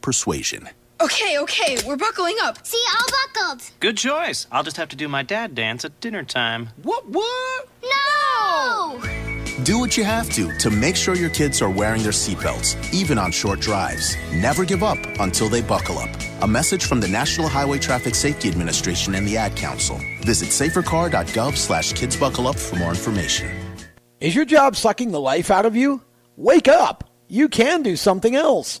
persuasion. Okay, okay, we're buckling up. See, all buckled. Good choice. I'll just have to do my dad dance at dinner time. What, what? No! Do what you have to to make sure your kids are wearing their seatbelts, even on short drives. Never give up until they buckle up. A message from the National Highway Traffic Safety Administration and the Ad Council. Visit safercar.gov slash kidsbuckleup for more information. Is your job sucking the life out of you? Wake up! You can do something else.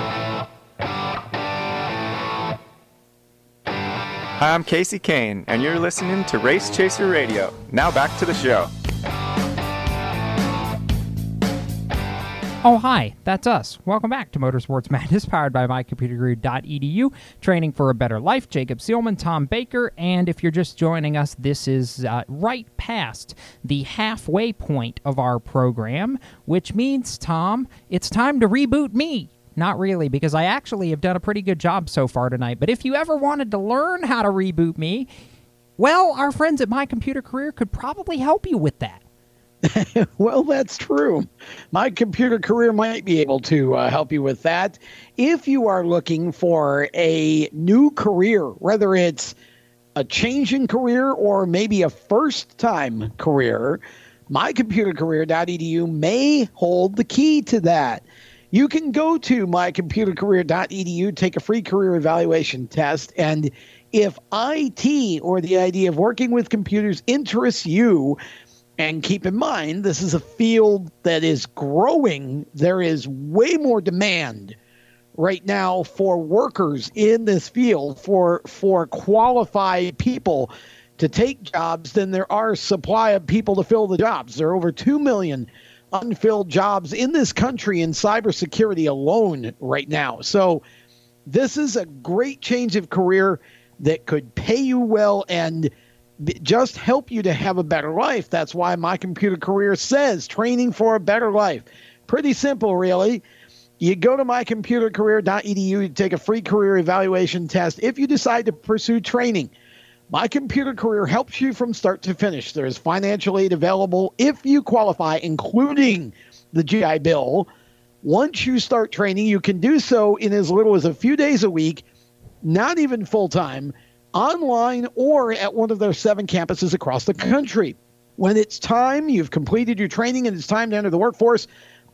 Hi, I'm Casey Kahne, and you're listening to Race Chaser Radio. Now back to the show. Oh, hi, that's us. Welcome back to Motorsports Madness, powered by mycomputerguru.edu, training for a better life. Jacob Seelman, Tom Baker, and if you're just joining us, this is uh, right past the halfway point of our program, which means, Tom, it's time to reboot me. Not really, because I actually have done a pretty good job so far tonight. But if you ever wanted to learn how to reboot me, well, our friends at My Computer Career could probably help you with that. <laughs> well, that's true. My computer career might be able to uh, help you with that. If you are looking for a new career, whether it's a changing career or maybe a first time career, mycomputercareer.edu may hold the key to that. You can go to mycomputercareer.edu, take a free career evaluation test, and if IT or the idea of working with computers interests you, and keep in mind, this is a field that is growing. There is way more demand right now for workers in this field, for for qualified people to take jobs than there are supply of people to fill the jobs. There are over 2 million unfilled jobs in this country in cybersecurity alone right now. So this is a great change of career that could pay you well and just help you to have a better life. That's why my computer career says training for a better life. Pretty simple, really. You go to mycomputercareer.edu to take a free career evaluation test if you decide to pursue training. My Computer Career helps you from start to finish. There is financial aid available if you qualify, including the GI Bill. Once you start training, you can do so in as little as a few days a week, not even full time, online or at one of their seven campuses across the country. When it's time, you've completed your training and it's time to enter the workforce,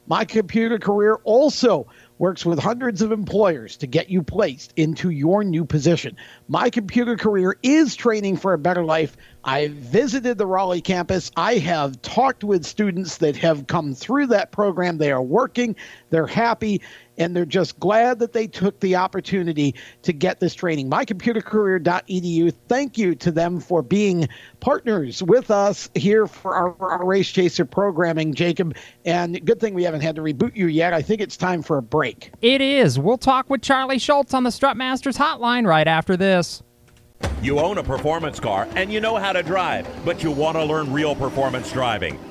my computer career also works with hundreds of employers to get you placed into your new position. My computer career is training for a better life. I visited the Raleigh campus. I have talked with students that have come through that program. They are working, they're happy, and they're just glad that they took the opportunity to get this training. MyComputerCareer.edu. Thank you to them for being partners with us here for our, our Race Chaser programming, Jacob. And good thing we haven't had to reboot you yet. I think it's time for a break. It is. We'll talk with Charlie Schultz on the Strutmasters hotline right after this. You own a performance car and you know how to drive, but you want to learn real performance driving.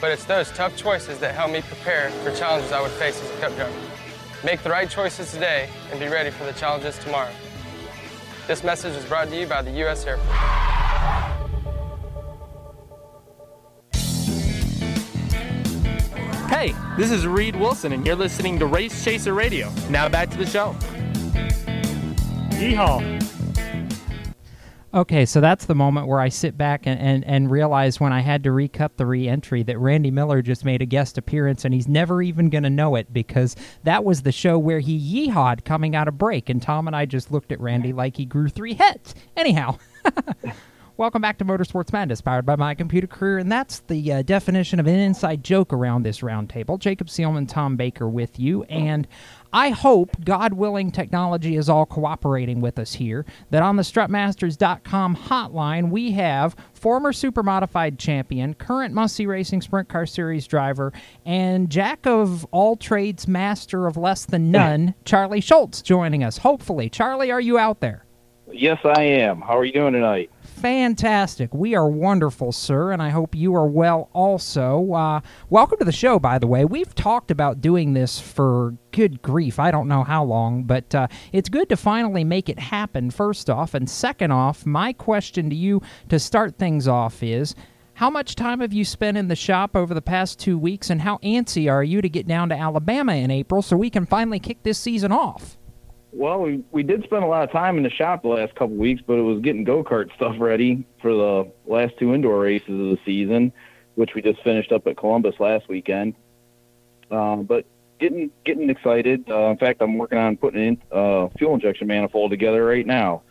But it's those tough choices that help me prepare for challenges I would face as a cup driver. Make the right choices today and be ready for the challenges tomorrow. This message is brought to you by the U.S. Air Force. Hey, this is Reed Wilson, and you're listening to Race Chaser Radio. Now back to the show. Yeehaw. Okay, so that's the moment where I sit back and, and, and realize when I had to recut the re entry that Randy Miller just made a guest appearance and he's never even going to know it because that was the show where he yeehawed coming out of break. And Tom and I just looked at Randy like he grew three heads. Anyhow. <laughs> Welcome back to Motorsports Madness, powered by My Computer Career, and that's the uh, definition of an inside joke around this roundtable. Jacob Seelman, Tom Baker with you, and I hope, God willing, technology is all cooperating with us here. That on the strutmasters.com hotline, we have former super modified champion, current Must Racing Sprint Car Series driver, and jack of all trades, master of less than <laughs> none, Charlie Schultz joining us. Hopefully. Charlie, are you out there? Yes, I am. How are you doing tonight? Fantastic. We are wonderful, sir, and I hope you are well also. Uh, welcome to the show, by the way. We've talked about doing this for good grief. I don't know how long, but uh, it's good to finally make it happen, first off. And second off, my question to you to start things off is how much time have you spent in the shop over the past two weeks, and how antsy are you to get down to Alabama in April so we can finally kick this season off? Well, we we did spend a lot of time in the shop the last couple weeks, but it was getting go kart <laughs> stuff ready for the last two indoor races of the season, which we just finished up at Columbus last weekend. Uh, but getting getting excited. Uh, in fact, I'm working on putting in uh, fuel injection manifold together right now.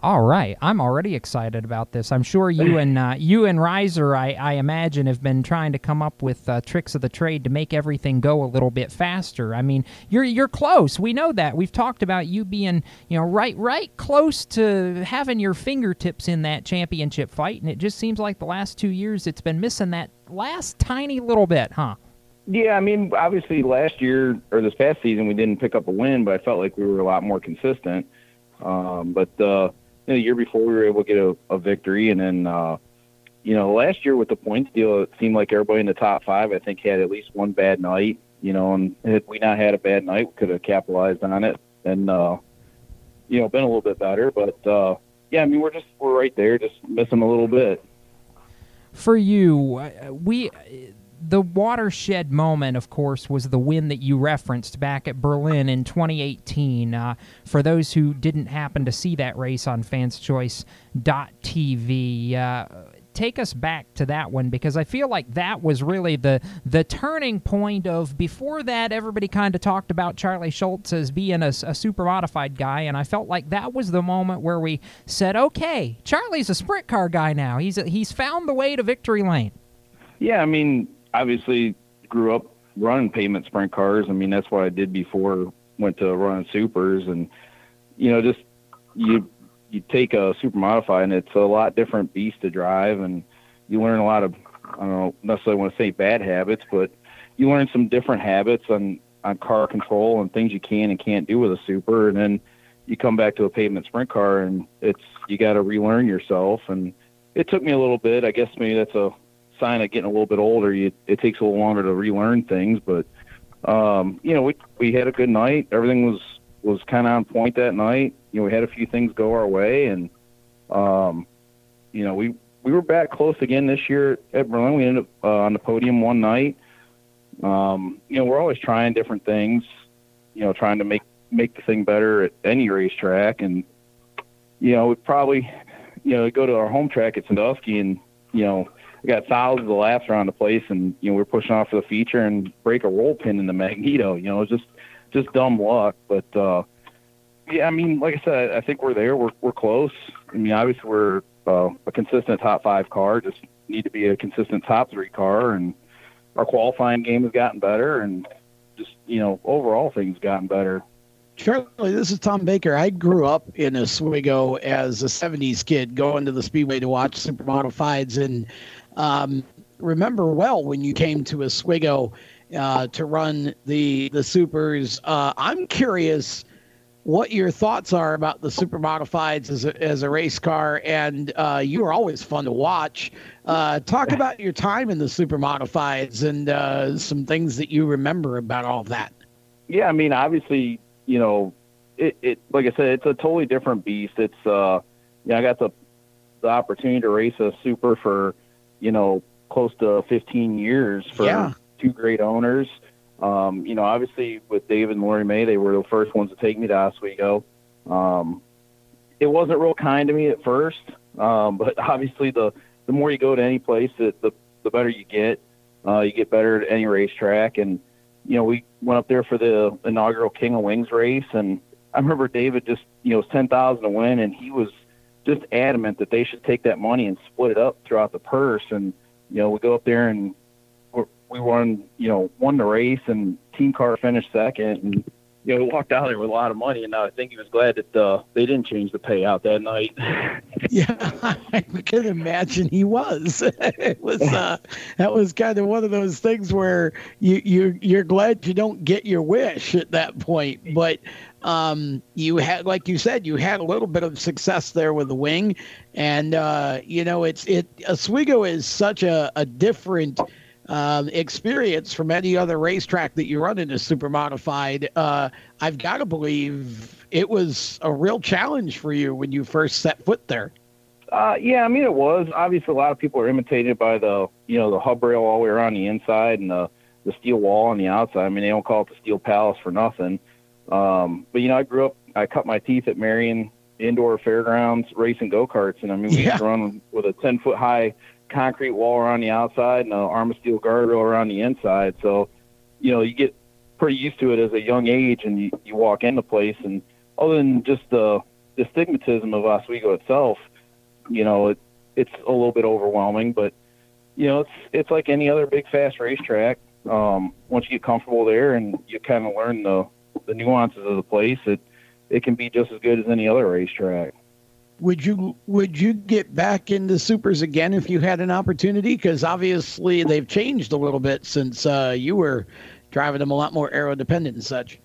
All right, I'm already excited about this. I'm sure you and uh, you and Riser, I, I, imagine, have been trying to come up with uh, tricks of the trade to make everything go a little bit faster. I mean, you're you're close. We know that. We've talked about you being, you know, right right close to having your fingertips in that championship fight, and it just seems like the last two years it's been missing that last tiny little bit, huh? Yeah, I mean, obviously last year or this past season we didn't pick up a win, but I felt like we were a lot more consistent. Um, but uh, you know, the year before we were able to get a, a victory, and then uh, you know last year with the points deal, it seemed like everybody in the top five I think had at least one bad night. You know, and had we not had a bad night, we could have capitalized on it and uh, you know been a little bit better. But uh, yeah, I mean we're just we're right there, just missing a little bit. For you, we the watershed moment, of course, was the win that you referenced back at Berlin in 2018. Uh, for those who didn't happen to see that race on fanschoice.tv, uh, take us back to that one because I feel like that was really the the turning point of before that everybody kind of talked about Charlie Schultz as being a, a, super modified guy and I felt like that was the moment where we said okay Charlie's a sprint car guy now he's a, he's found the way to victory lane. Yeah, I mean obviously grew up running pavement sprint cars. I mean, that's what I did before went to running supers and you know, just you you take a super modified and it's a lot different beast to drive and you learn a lot of I don't know necessarily want to say bad habits, but you learn some different habits on on car control and things you can and can't do with a super and then you come back to a pavement sprint car and it's you got to relearn yourself and it took me a little bit. I guess maybe that's a sign of getting a little bit older. You, it takes a little longer to relearn things, but um, you know, we we had a good night. Everything was was kind of on point that night. You know, we had a few things go our way, and um, you know, we we were back close again this year at Berlin. We ended up uh, on the podium one night. Um, you know, we're always trying different things. You know, trying to make make the thing better at any racetrack, and you know, we probably you know go to our home track at Sandusky, and you know, got thousands of laps around the place, and you know we're pushing off for the feature and break a roll pin in the magneto. You know, it's just just dumb luck. But uh, yeah, I mean, like I said, I think we're there. We're we're close. I mean, obviously we're uh, a consistent top five car. Just need to be a consistent top three car, and our qualifying game has gotten better, and just you know overall things gotten better. Charlie, this is Tom Baker. I grew up in Oswego as a 70s kid going to the Speedway to watch Supermodifieds and um, remember well when you came to Oswego uh, to run the the supers. Uh, I'm curious what your thoughts are about the super modifieds as a, as a race car, and uh, you were always fun to watch. Uh, talk about your time in the super modifieds and uh, some things that you remember about all that. Yeah, I mean, obviously, you know, it, it like I said, it's a totally different beast. It's uh, you know, I got the the opportunity to race a super for you know, close to 15 years for yeah. two great owners. Um, you know, obviously with David and Lori May, they were the first ones to take me to Oswego. Um, it wasn't real kind to me at first, um, but <laughs> obviously the the more you go to any place, the the, the better you get. Uh, you get better at any racetrack, and you know we went up there for the inaugural King of Wings race, and I remember David just you know it was ten thousand to win, and he was just adamant that they should take that money and split it up throughout the purse. And you know, we go up there and we won, you know, won the race, and team car finished second, and you know, we walked out there with a lot of money, and I think he was glad that uh, they didn't change the payout that night. <laughs> yeah, I can imagine he was. <laughs> it was uh, that was kind of one of those things where you you you're glad you don't get your wish at that point, but um, you had, like you said, you had a little bit of success there with the wing, and uh, you know, it's it. Oswego is such a, a different um, experience from any other racetrack that you run in a super modified. Uh, I've got to believe it was a real challenge for you when you first set foot there. Uh, yeah, I mean it was. Obviously, a lot of people are imitated by the you know the hub rail all the way around the inside and the the steel wall on the outside. I mean they don't call it the steel palace for nothing. Um, but you know, I grew up. I cut my teeth at Marion Indoor Fairgrounds racing go karts, and I mean, we yeah. used to run with a ten foot high concrete wall around the outside and an arm of steel guardrail around the inside. So, you know, you get pretty used to it as a young age, and you, you walk into place, and other than just the the stigmatism of Oswego itself, you know, it it's a little bit overwhelming, but you know, it's it's like any other big fast racetrack. Um, once you get comfortable there and you kind of learn the the nuances of the place, it it can be just as good as any other racetrack. would you would you get back into supers again if you had an opportunity? Because obviously they've changed a little bit since uh, you were driving them a lot more aero dependent and such.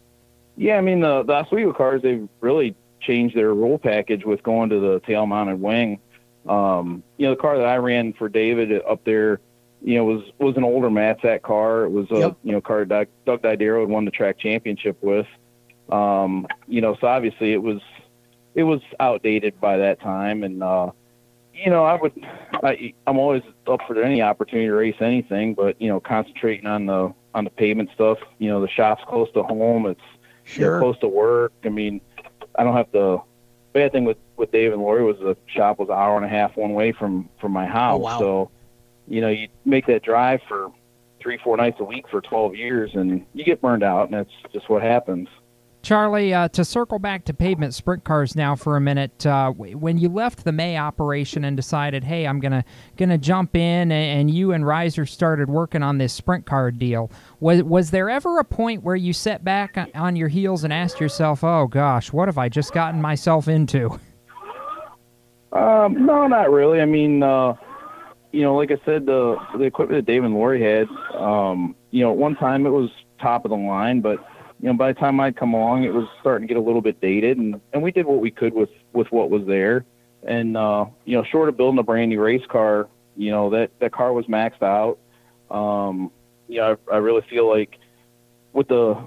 Yeah, I mean the the Oswego cars they've really changed their roll package with going to the tail mounted wing. Um, you know, the car that I ran for David up there, you know, was was an older Matzak car. It was a Yep. you know car Doug, Doug Didero had won the track championship with. Um, you know, so obviously it was it was outdated by that time, and uh, you know, I would I, I'm always up for any opportunity to race anything, but you know, concentrating on the on the pavement stuff. You know, the shop's close to home. It's Sure. close to work. I mean, I don't have to. Bad thing with with Dave and Lori was the shop was an hour and a half one way from from my house. wow. So, you know, you make that drive for three four nights a week for 12 years, and you get burned out, and that's just what happens. Charlie, uh, to circle back to pavement sprint cars now for a minute, uh, when you left the May operation and decided, hey, I'm gonna gonna jump in, and, and you and Riser started working on this sprint car deal, was was there ever a point where you set back on- on your heels and asked yourself, oh gosh, what have I just gotten myself into? Um, no, not really. I mean, uh, you know, like I said, the the equipment that Dave and Lori had, um, you know, at one time it was top of the line, but you know, by the time I'd come along, it was starting to get a little bit dated, and and we did what we could with with what was there, and uh, you know, short of building a brand new race car, you know, that that car was maxed out. Um, you know, I, I really feel like with the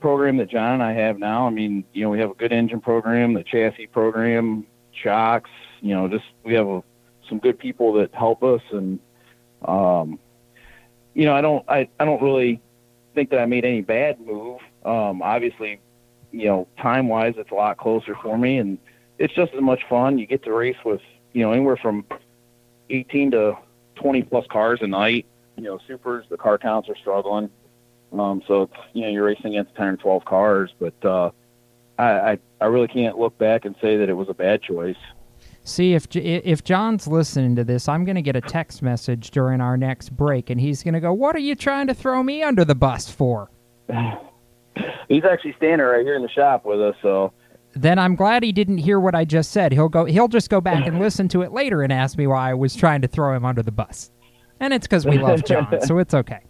program that John and I have now, I mean, you know, we have a good engine program, the chassis program, shocks, you know, just we have a, some good people that help us and um you know, I don't I, I don't really think that I made any bad move. Um obviously, you know, time wise it's a lot closer for me and it's just as much fun. You get to race with, you know, anywhere from 18 to 20 plus cars a night. You know, supers, the car counts are struggling. Um, so it's, you know, you're racing against 10 or 12 cars, but, uh, I, I, I really can't look back and say that it was a bad choice. See if if John's listening to this, I'm going to get a text message during our next break, and he's going to go, "What are you trying to throw me under the bus for?" <laughs> He's actually standing right here in the shop with us, so Then I'm glad he didn't hear what I just said. He'll go. He'll just go back and <laughs> listen to it later and ask me why I was trying to throw him under the bus. And it's because we love John, so it's okay.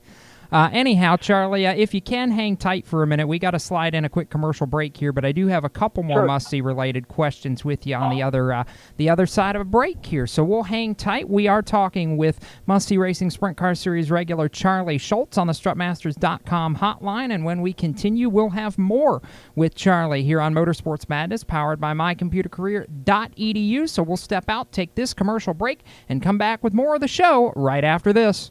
Uh, anyhow, Charlie, uh, if you can hang tight for a minute, we got to slide in a quick commercial break here, but I do have a couple more Sure. must-see related questions with you on the other uh, the other side of a break here. So we'll hang tight. We are talking with must-see racing sprint car series regular Charlie Schultz on the strutmasters.com hotline, and when we continue, we'll have more with Charlie here on Motorsports Madness, powered by mycomputercareer.edu. So we'll step out, take this commercial break, and come back with more of the show right after this.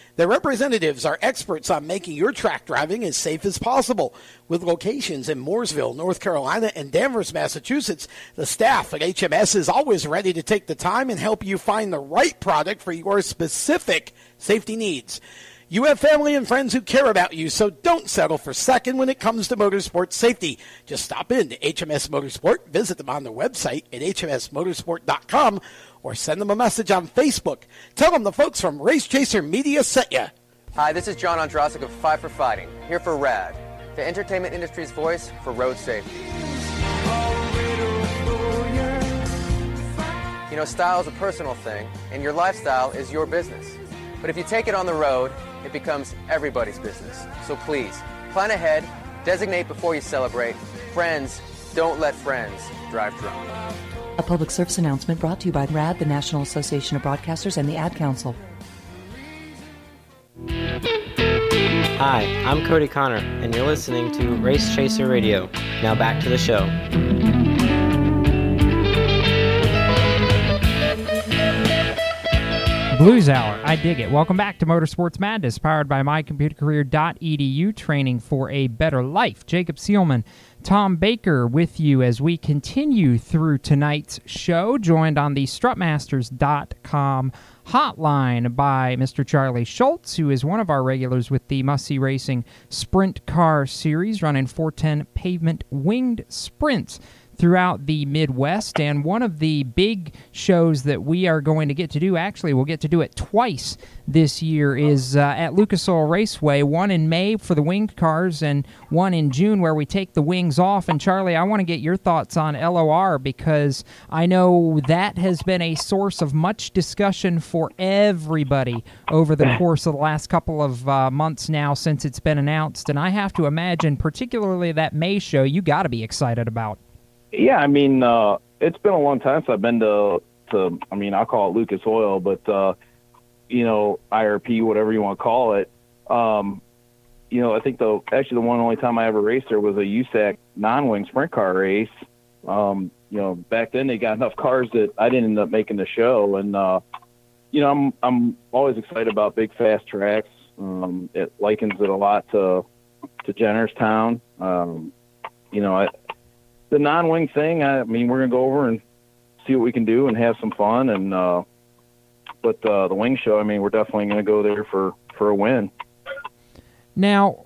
Their representatives are experts on making your track driving as safe as possible. With locations in Mooresville, North Carolina, and Danvers, Massachusetts, the staff at HMS is always ready to take the time and help you find the right product for your specific safety needs. You have family and friends who care about you, so don't settle for second when it comes to motorsport safety. Just stop in to HMS Motorsport, visit them on their website at hmsmotorsport.com, or send them a message on Facebook. Tell them the folks from Race Chaser Media sent you. Hi, this is John Ondrasik of Five for Fighting, here for RADD, the entertainment industry's voice for road safety. You know, style is a personal thing, and your lifestyle is your business. But if you take it on the road, it becomes everybody's business. So please, plan ahead, designate before you celebrate. Friends, don't let friends drive drunk. A public service announcement brought to you by RADD, the National Association of Broadcasters, and the Ad Council. Hi, I'm Cody Connor, and you're listening to Race Chaser Radio. Now back to the show. Blues Hour. I dig it. Welcome back to Motorsports Madness, powered by mycomputercareer.edu, training for a better life. Jacob Seelman, Tom Baker with you as we continue through tonight's show, joined on the strutmasters.com hotline by Mr. Charlie Schultz, who is one of our regulars with the Must See Racing Sprint Car Series, running 410 pavement winged sprints throughout the Midwest. And one of the big shows that we are going to get to do, actually, we'll get to do it twice this year, is uh, at Lucas Oil Raceway. One in May for the winged cars, and one in June where we take the wings off. And Charlie, I want to get your thoughts on LOR because I know that has been a source of much discussion for everybody over the <laughs> course of the last couple of uh, months now since it's been announced. And I have to imagine, particularly that May show, you got to be excited about. Yeah, I mean, uh, it's been a long time since I've been to to. I mean, I'll call it Lucas Oil, but uh, you know, IRP, whatever you want to call it. Um, you know, I think the actually the one only time I ever raced there was a USAC non-wing sprint car race. Um, you know, back then they got enough cars that I didn't end up making the show, and uh, you know, I'm I'm always excited about big fast tracks. Um, it likens it a lot to to Jennerstown. Um, you know, I, the non-wing thing, I mean, we're gonna go over and see what we can do and have some fun. And uh, but uh, the wing show, I mean, we're definitely gonna go there for for a win. Now,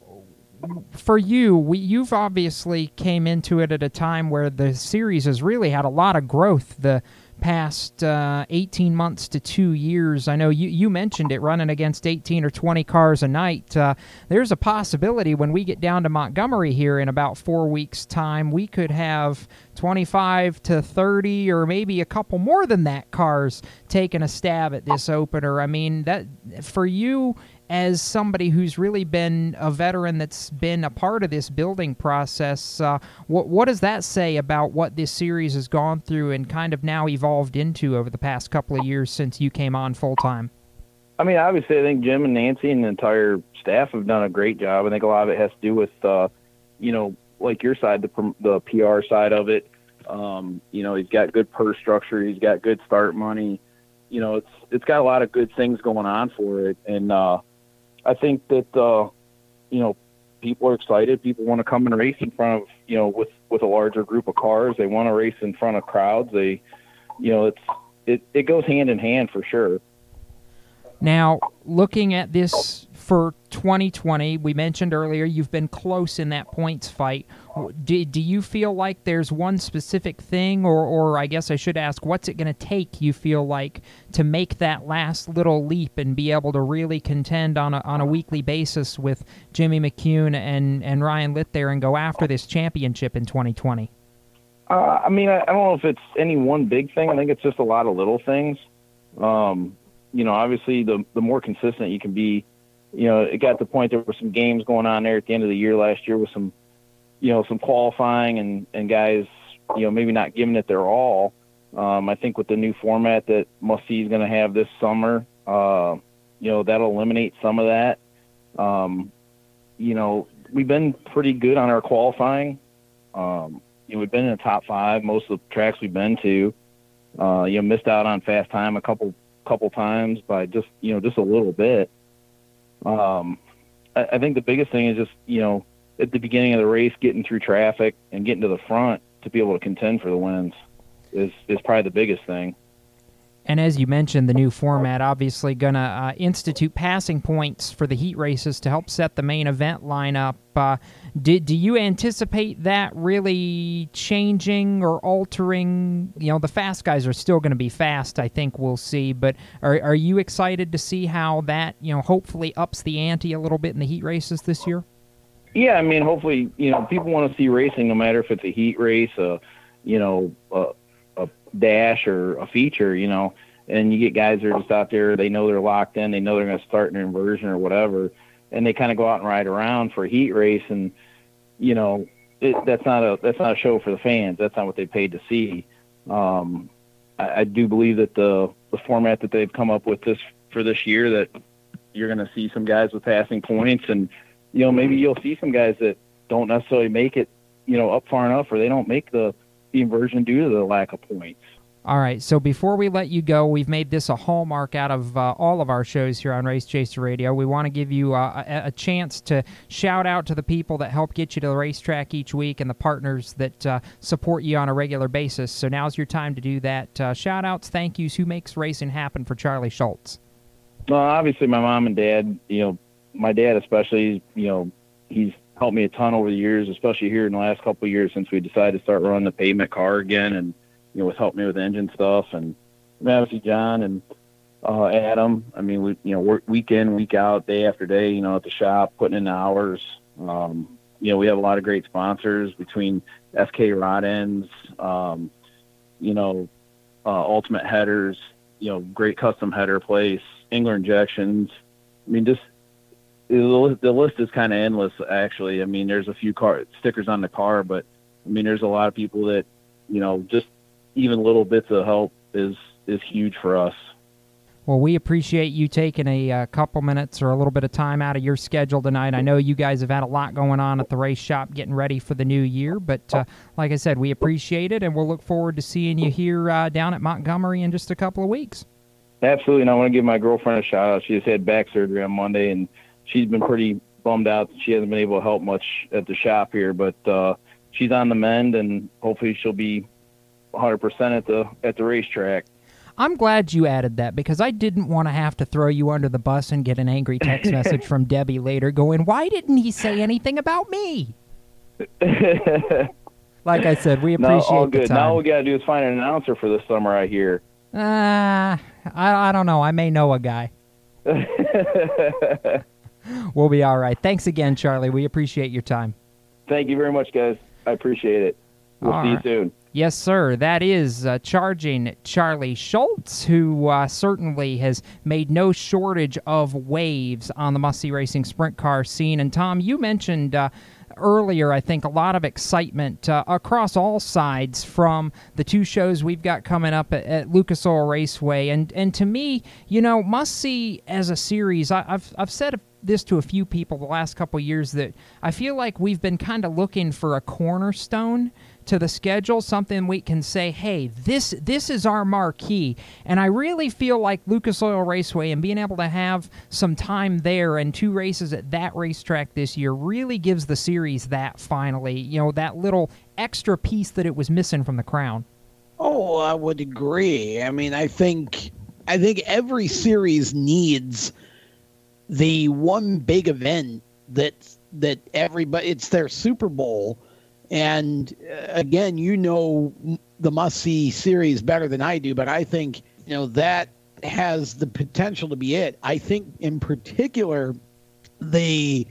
for you, we, you've obviously came into it at a time where the series has really had a lot of growth. The past uh, 18 months to two years. I know you, you mentioned it running against 18 or 20 cars a night. Uh, there's a possibility when we get down to Montgomery here in about four weeks' time, we could have 25 to 30 or maybe a couple more than that cars taking a stab at this opener. I mean, that for you as somebody who's really been a veteran that's been a part of this building process, uh, what what does that say about what this series has gone through and kind of now evolved into over the past couple of years since you came on full time? I mean, obviously, I think Jim and Nancy and the entire staff have done a great job. I think a lot of it has to do with, uh, you know, like your side, the the PR side of it. Um, you know, he's got good purse structure. He's got good start money. You know, it's it's got a lot of good things going on for it, and uh, I think that uh, you know people are excited. People want to come and race in front of you know with with a larger group of cars. They want to race in front of crowds. They, you know, it's it it goes hand in hand for sure. Now, looking at this for 2020, we mentioned earlier you've been close in that points fight. Do, do you feel like there's one specific thing, or, or I guess I should ask, what's it going to take, you feel like, to make that last little leap and be able to really contend on a, on a weekly basis with Jimmy McCune and, and Ryan there and go after this championship in 2020? Uh, I mean, I, I don't know if it's any one big thing. I think it's just a lot of little things. Um, you know, obviously, the the more consistent you can be, you know, it got to the point there were some games going on there at the end of the year last year with some, you know, some qualifying and and guys, you know, maybe not giving it their all. Um, I think with the new format that Must See is going to have this summer, uh, you know, that'll eliminate some of that. Um, you know, we've been pretty good on our qualifying. Um, you know, we've been in the top five most of the tracks we've been to. Uh, you know, missed out on fast time a couple couple times by just you know just a little bit. Um, I, I think the biggest thing is just you know at the beginning of the race getting through traffic and getting to the front to be able to contend for the wins is is probably the biggest thing. And as you mentioned, the new format obviously going to uh, institute passing points for the heat races to help set the main event lineup. Uh, do, do you anticipate that really changing or altering? You know, the fast guys are still going to be fast, I think we'll see. But are, are you excited to see how that, you know, hopefully ups the ante a little bit in the heat races this year? Yeah, I mean, hopefully, you know, people want to see racing no matter if it's a heat race, a, you know, a dash or a feature, you know, and you get guys that are just out there, they know they're locked in, they know they're going to start an inversion or whatever, and they kind of go out and ride around for a heat race, and you know, it, that's not a that's not a show for the fans. That's not what they paid to see. Um, I, I do believe that the the format that they've come up with this for this year that you're going to see some guys with passing points, and you know maybe you'll see some guys that don't necessarily make it, you know, up far enough, or they don't make the the inversion due to the lack of points. All right, so before we let you go, we've made this a hallmark out of uh, all of our shows here on Race Chaser Radio. We want to give you uh, a, a, chance to shout out to the people that help get you to the racetrack each week and the partners that uh, support you on a regular basis. So now's your time to do that. Uh, shout outs, thank yous. Who makes racing happen for Charlie Schultz? Well, obviously, my mom and dad, you know, my dad especially, you know, he's helped me a ton over the years, especially here in the last couple of years since we decided to start running the pavement car again and you know, was helping me with engine stuff, and obviously John and uh, Adam. I mean, we you know work week in, week out, day after day. You know, at the shop, putting in hours. Um, you know, we have a lot of great sponsors between FK Rod Ends, um, you know, uh, Ultimate Headers, you know, great custom header place, Engler Injections. I mean, just the list, is kind of endless. Actually, I mean, there's a few car stickers on the car, but I mean, there's a lot of people that, you know, just even little bits of help is is huge for us. Well, we appreciate you taking a, a, uh, couple minutes or a little bit of time out of your schedule tonight. I know you guys have had a lot going on at the race shop getting ready for the new year, but uh, like I said, we appreciate it, and we'll look forward to seeing you here uh, down at Montgomery in just a couple of weeks. Absolutely, and I want to give my girlfriend a shout out. She just had back surgery on Monday, and she's been pretty bummed out that she hasn't been able to help much at the shop here, but uh, she's on the mend, and hopefully she'll be 100% at the at the racetrack. I'm glad you added that because I didn't want to have to throw you under the bus and get an angry text <laughs> message from Debbie later going, "Why didn't he say anything about me?" <laughs> like I said, we appreciate no, all good. Now all we got to do is find an announcer for this summer. I hear. Uh, I I don't know. I may know a guy. <laughs> we'll be all right. Thanks again, Charlie. We appreciate your time. Thank you very much, guys. I appreciate it. We'll all see right. you soon. Yes, sir. That is uh, charging Charlie Schultz, who uh, certainly has made no shortage of waves on the must see racing sprint car scene. And Tom, you mentioned. Uh, earlier, I think a lot of excitement uh, across all sides from the two shows we've got coming up at, at, Lucas Oil Raceway, and and to me, you know, must see as a series. I, have I've said this to a few people the last couple years that I feel like we've been kind of looking for a cornerstone to the schedule, something we can say, hey, this this is our marquee. And I really feel like Lucas Oil Raceway and being able to have some time there and two races at that racetrack this year really gives the series that finally, you know, that little extra piece that it was missing from the crown. Oh, I would agree. I mean, I think I think every series needs the one big event that that everybody it's their Super Bowl and uh, again, you know the must see series better than I do, but I think, you know, that has the potential to be it. I think in particular the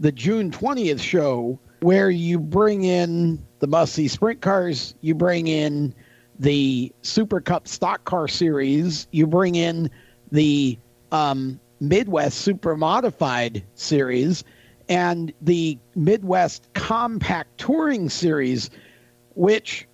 the June 20th show where you bring in the must see sprint cars, you bring in the Super Cup stock car series, you bring in the um, Midwest Super Modified series, and the Midwest Compact Touring Series, which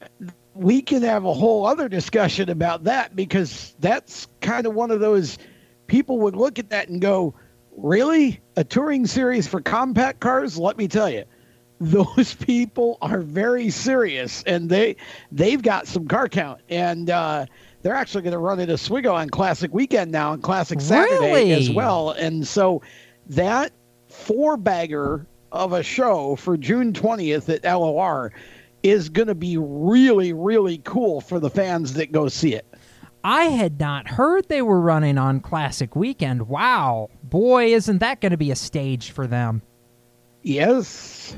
we can have a whole other discussion about that because that's kind of one of those people would look at that and go, "Really? A touring series for compact cars?" Let me tell you, <laughs> those people are very serious, and they they've got some car count, and uh, they're actually going to run it Oswego on Classic Weekend now and Classic Saturday Really? as well, and so that four bagger of a show for June twentieth at LOR is going to be really really cool for the fans that go see it. I had not heard they were running on Classic Weekend. Wow. Boy, isn't that going to be a stage for them. Yes.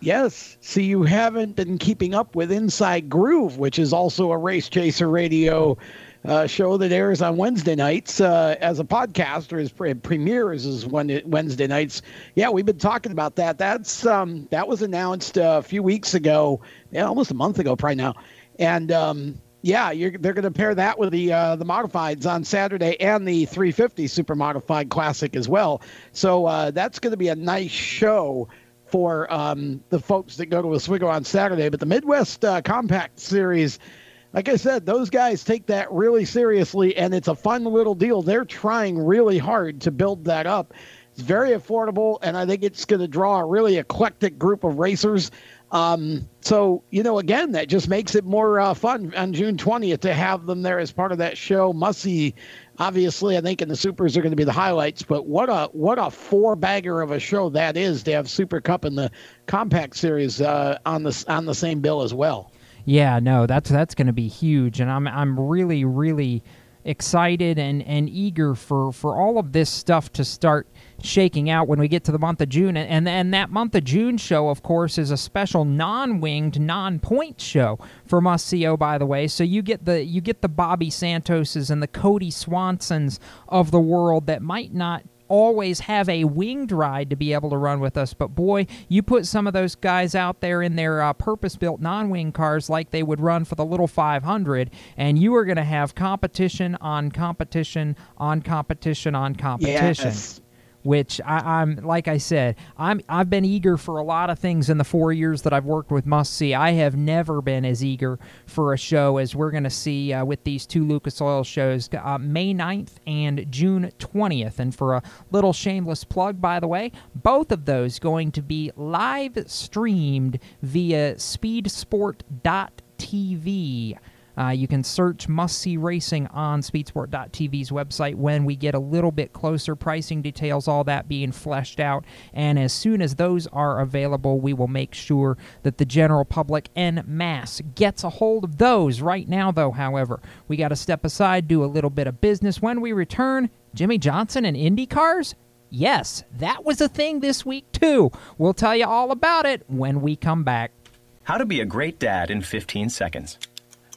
Yes. See, you haven't been keeping up with Inside Groove, which is also a Race Chaser Radio uh, show that airs on Wednesday nights uh, as a podcast, or as pre- premieres is Wednesday nights. Yeah, we've been talking about that. That's um, that was announced uh, a few weeks ago, yeah, almost a month ago, probably now, and. Um, yeah, they're going to pair that with the uh, the modifieds on Saturday and the 350 Super Modified Classic as well. So uh, that's going to be a nice show for um, the folks that go to Oswego on Saturday. But the Midwest uh, Compact Series, like I said, those guys take that really seriously, and it's a fun little deal. They're trying really hard to build that up. It's very affordable, and I think it's going to draw a really eclectic group of racers. Um, so, you know, again, that just makes it more uh, fun on June 20th to have them there as part of that show. Mussy, obviously, I think, in the Supers are going to be the highlights. But what a what a four bagger of a show that is to have Super Cup and the Compact Series uh, on the on the same bill as well. Yeah, no, that's that's going to be huge, and I'm I'm really really excited and, and eager for, for all of this stuff to start shaking out when we get to the month of June. And, and, and that month of June show, of course, is a special non-winged, non-point show for Must See, by the way. So you get the you get the Bobby Santoses and the Cody Swansons of the world that might not always have a winged ride to be able to run with us. But boy, you put some of those guys out there in their uh, purpose built non wing cars like they would run for the little 500, and you are going to have competition on competition on competition on competition. Yes. Which I, I'm, like I said, I'm I've been eager for a lot of things in the four years that I've worked with Must See. I have never been as eager for a show as we're going to see uh, with these two Lucas Oil shows, uh, May 9th and June 20th. And for a little shameless plug, by the way, both of those going to be live streamed via speedsport.tv. Uh, you can search Must See Racing on speedsport.tv's website when we get a little bit closer, pricing details, all that being fleshed out. And as soon as those are available, we will make sure that the general public en masse gets a hold of those. Right now, though, however, we got to step aside, do a little bit of business. When we return, Jimmie Johnson and Indy cars? Yes, that was a thing this week, too. We'll tell you all about it when we come back. How to be a great dad in 15 seconds.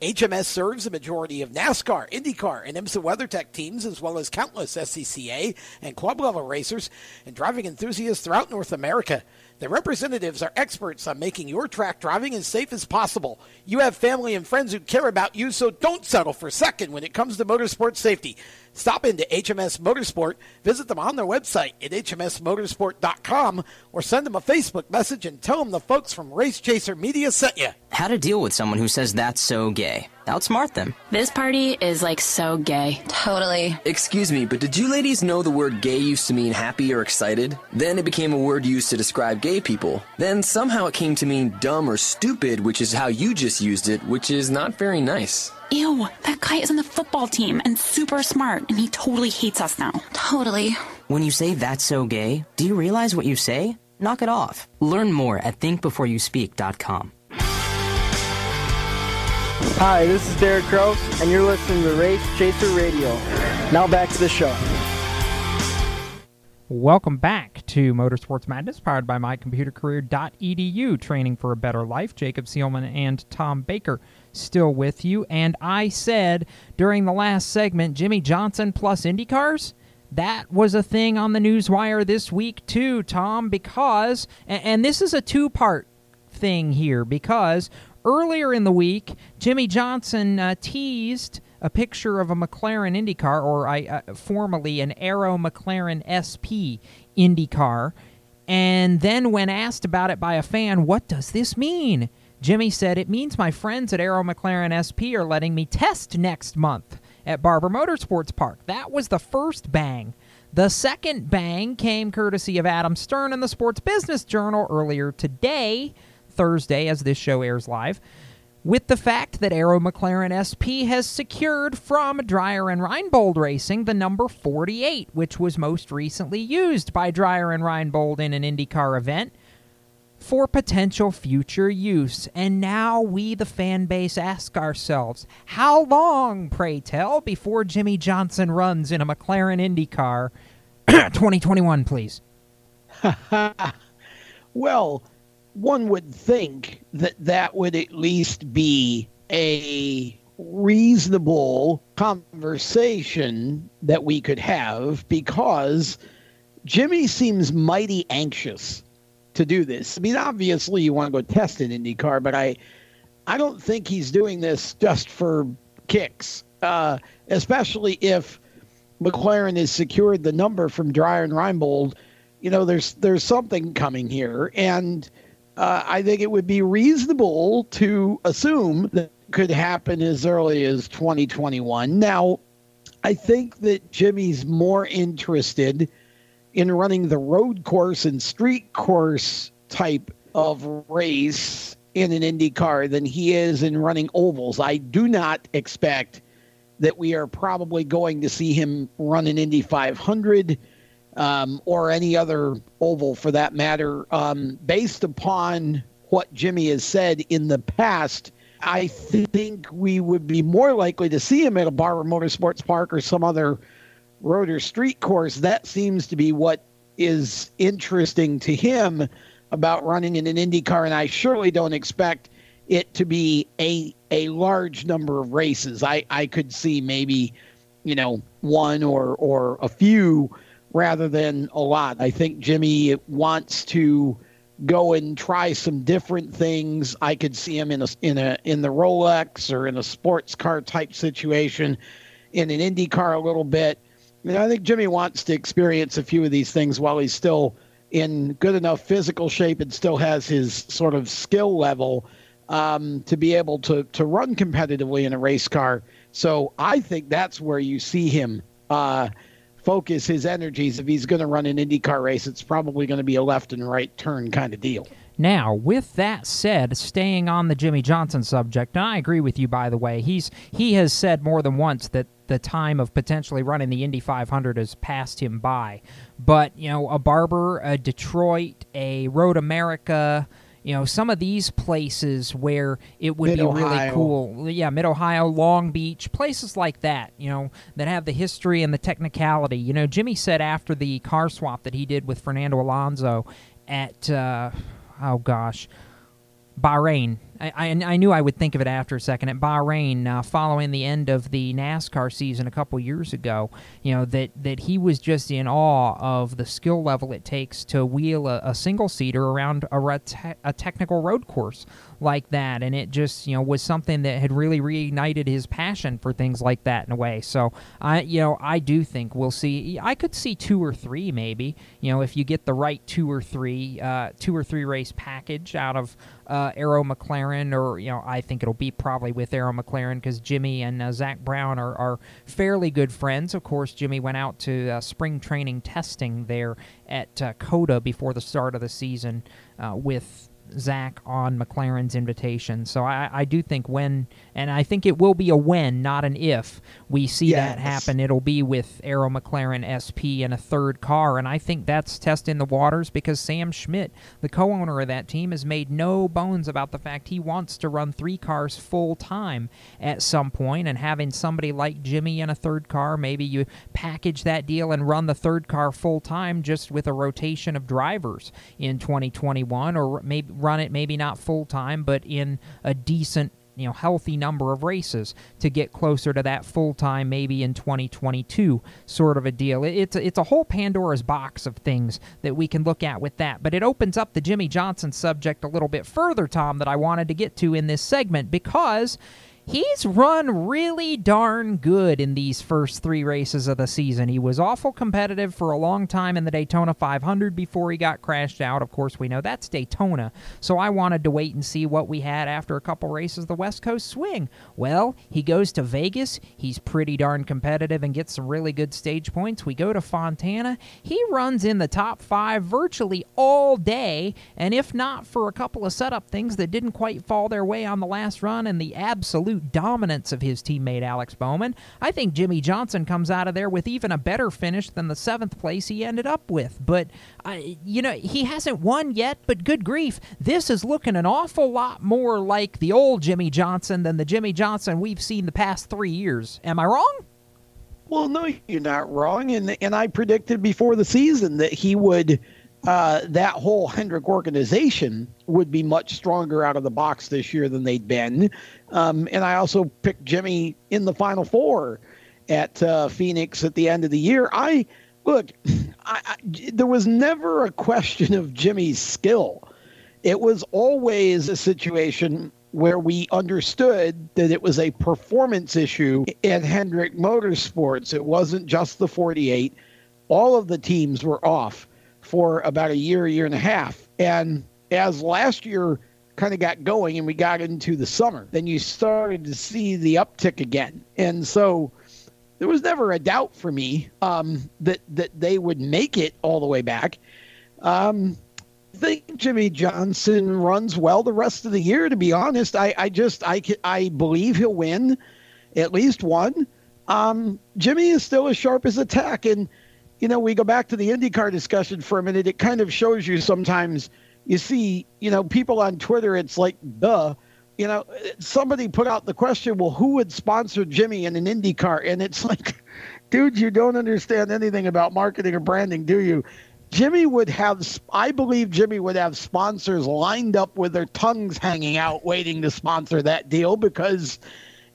HMS serves a majority of NASCAR, IndyCar, and IMSA WeatherTech teams, as well as countless SCCA and club level racers and driving enthusiasts throughout North America. The representatives are experts on making your track driving as safe as possible. You have family and friends who care about you, so don't settle for second when it comes to motorsport safety. Stop into HMS Motorsport, visit them on their website at hmsmotorsport.com, or send them a Facebook message and tell them the folks from Race Chaser Media sent you. How to deal with someone who says that's so gay. Outsmart them. This party is like so gay. Totally. Excuse me, but did you ladies know the word gay used to mean happy or excited? Then it became a word used to describe gay people. Then somehow it came to mean dumb or stupid, which is how you just used it, which is not very nice. Ew, that guy is on the football team and super smart, and he totally hates us now. Totally. When you say that's so gay, do you realize what you say? Knock it off. Learn more at thinkbeforeyouspeak.com. Hi, this is Derek Kraus, and you're listening to Race Chaser Radio. Now back to the show. Welcome back to Motorsports Madness, powered by mycomputercareer.edu. Training for a better life. Jacob Seelman and Tom Baker still with you. And I said during the last segment, Jimmie Johnson plus IndyCars. That was a thing on the newswire this week too, Tom. Because and, and this is a two-part thing here because earlier in the week, Jimmie Johnson uh, teased a picture of a McLaren IndyCar, or I, uh, formerly an Arrow McLaren SP IndyCar. And then, when asked about it by a fan, what does this mean? Jimmie said, It means my friends at Arrow McLaren SP are letting me test next month at Barber Motorsports Park. That was the first bang. The second bang came courtesy of Adam Stern in the Sports Business Journal earlier today, Thursday, as this show airs live with the fact that Arrow McLaren SP has secured from Dreyer and Reinbold Racing the number 48, which was most recently used by Dreyer and Reinbold in an IndyCar event for potential future use. And now we, the fan base, ask ourselves how long, pray tell, before Jimmie Johnson runs in a McLaren IndyCar? <clears throat> 2021, please. <laughs> well, one would think that that would at least be a reasonable conversation that we could have because Jimmy seems mighty anxious to do this. I mean, obviously you want to go test an IndyCar, but I I don't think he's doing this just for kicks, uh, especially if McLaren has secured the number from Dreyer and Reinbold. You know, there's there's something coming here, and uh, I think it would be reasonable to assume that could happen as early as 2021. Now, I think that Jimmy's more interested in running the road course and street course type of race in an Indy car than he is in running ovals. I do not expect that we are probably going to see him run an Indy 500 um, or any other oval for that matter, um, based upon what Jimmy has said in the past, I think we would be more likely to see him at a Barber Motorsports Park or some other road or street course. That seems to be what is interesting to him about running in an Indy car, and I surely don't expect it to be a a large number of races. I, I could see maybe, you know, one or or a few rather than a lot. I think Jimmy wants to go and try some different things. I could see him in a in a in the Rolex or in a sports car type situation, in an Indy car a little bit. I, mean, I think Jimmy wants to experience a few of these things while he's still in good enough physical shape and still has his sort of skill level um, to be able to to run competitively in a race car. So I think that's where you see him. Uh, focus his energies if he's going to run an IndyCar race. It's probably going to be a left and right turn kind of deal. Now, with that said, staying on the Jimmie Johnson subject, and I agree with you by the way. He's he has said more than once that the time of potentially running the Indy 500 has passed him by. But you know, a Barber, a Detroit, a Road America. You know, some of these places where it would be really cool. Yeah, Mid Ohio, Long Beach, places like that, you know, that have the history and the technicality. You know, Jimmy said after the car swap that he did with Fernando Alonso at, uh, oh gosh, Bahrain. I, I, I knew I would think of it after a second. At Bahrain, uh, following the end of the NASCAR season a couple years ago, you know that that he was just in awe of the skill level it takes to wheel a, a single seater around a, a technical road course like that, and it just you know was something that had really reignited his passion for things like that in a way. So I you know I do think we'll see. I could see two or three maybe. You know if you get the right two or three uh, two or three race package out of uh, Arrow McLaren, or you know, I think it'll be probably with Arrow McLaren because Jimmy and uh, Zak Brown are, are fairly good friends. Of course, Jimmy went out to uh, spring training testing there at uh, COTA before the start of the season uh, with Zak on McLaren's invitation. So I, I do think when, and I think it will be a when, not an if, we see that happen. It'll be with Arrow McLaren SP and a third car. And I think that's testing the waters because Sam Schmidt, the co owner of that team, has made no bones about the fact he wants to run three cars full time at some point. And having somebody like Jimmy in a third car, maybe you package that deal and run the third car full time just with a rotation of drivers in 2021 or maybe run it maybe not full time but in a decent you know healthy number of races to get closer to that full time maybe in 2022 sort of a deal. It's a, it's a whole pandora's box of things that we can look at with that. But it opens up the Jimmie Johnson subject a little bit further Tom that I wanted to get to in this segment because He's run really darn good in these first three races of the season. He was awful competitive for a long time in the Daytona 500 before he got crashed out. Of course, we know that's Daytona. So I wanted to wait and see what we had after a couple races of the West Coast swing. Well, he goes to Vegas. He's pretty darn competitive and gets some really good stage points. We go to Fontana. He runs in the top five virtually all day. And if not for a couple of setup things that didn't quite fall their way on the last run and the absolute dominance of his teammate Alex Bowman, I think Jimmie Johnson comes out of there with even a better finish than the seventh place he ended up with. But, you know, he hasn't won yet, but good grief, this is looking an awful lot more like the old Jimmie Johnson than the Jimmie Johnson we've seen the past three years. Am I wrong? Well, no, you're not wrong. And and I predicted before the season that he would, uh, that whole Hendrick organization would be much stronger out of the box this year than they'd been. Um, and I also picked Jimmy in the Final Four at uh, Phoenix at the end of the year. I look, <laughs> I, I, there was never a question of Jimmy's skill. It was always a situation where we understood that it was a performance issue at Hendrick Motorsports. It wasn't just the 48. All of the teams were off for about a year, year and a half. And as last year kind of got going and we got into the summer, then you started to see the uptick again. And so there was never a doubt for me um, that that they would make it all the way back. Um, I think Jimmie Johnson runs well the rest of the year. To be honest, I, I just I I believe he'll win at least one. Um, Jimmy is still as sharp as a tack, and you know we go back to the IndyCar discussion for a minute. It kind of shows you sometimes you see you know people on Twitter. It's like duh. You know, somebody put out the question, well, who would sponsor Jimmy in an IndyCar? And it's <laughs> like, dude, you don't understand anything about marketing or branding, do you? Jimmy would have, I believe Jimmy would have sponsors lined up with their tongues hanging out, waiting to sponsor that deal because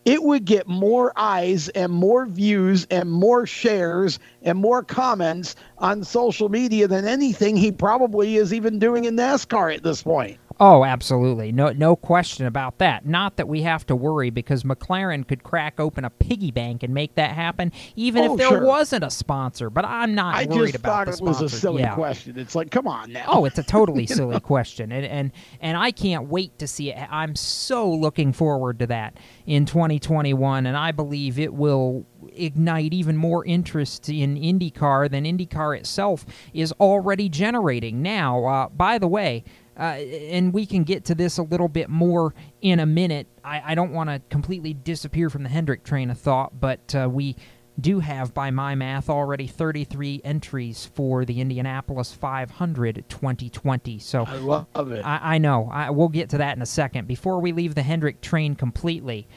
it would get more eyes and more views and more shares and more comments on social media than anything he probably is even doing in NASCAR at this point. Oh, absolutely. No no question about that. Not that we have to worry because McLaren could crack open a piggy bank and make that happen even Oh, if there sure. wasn't a sponsor. But I'm not I worried just about thought the it was a silly Yeah. question. It's like, come on now. Oh, it's a totally <laughs> silly know? question, and and and I can't wait to see it. I'm so looking forward to that in 2021, and I believe it will ignite even more interest in IndyCar than IndyCar itself is already generating. Now, uh, by the way. Uh, and we can get to this a little bit more in a minute. I, I don't want to completely disappear from the Hendrick train of thought, but uh, we do have, by my math, already 33 entries for the Indianapolis 500 2020. So I love it. I, I know. I, we'll get to that in a second. Before we leave the Hendrick train completely,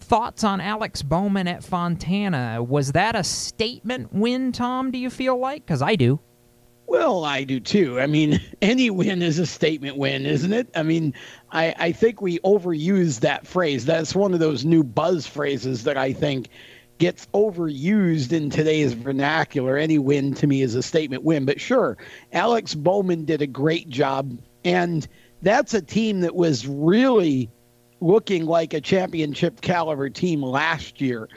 thoughts on Alex Bowman at Fontana? Was that a statement win, Tom? Do you feel like? Because I do. Well, I do too. I mean, <laughs> any win is a statement win, isn't it? I mean, I, I think we overuse that phrase. That's one of those new buzz phrases that I think gets overused in today's vernacular. Any win to me is a statement win. But sure, Alex Bowman did a great job. And that's a team that was really looking like a championship caliber team last year.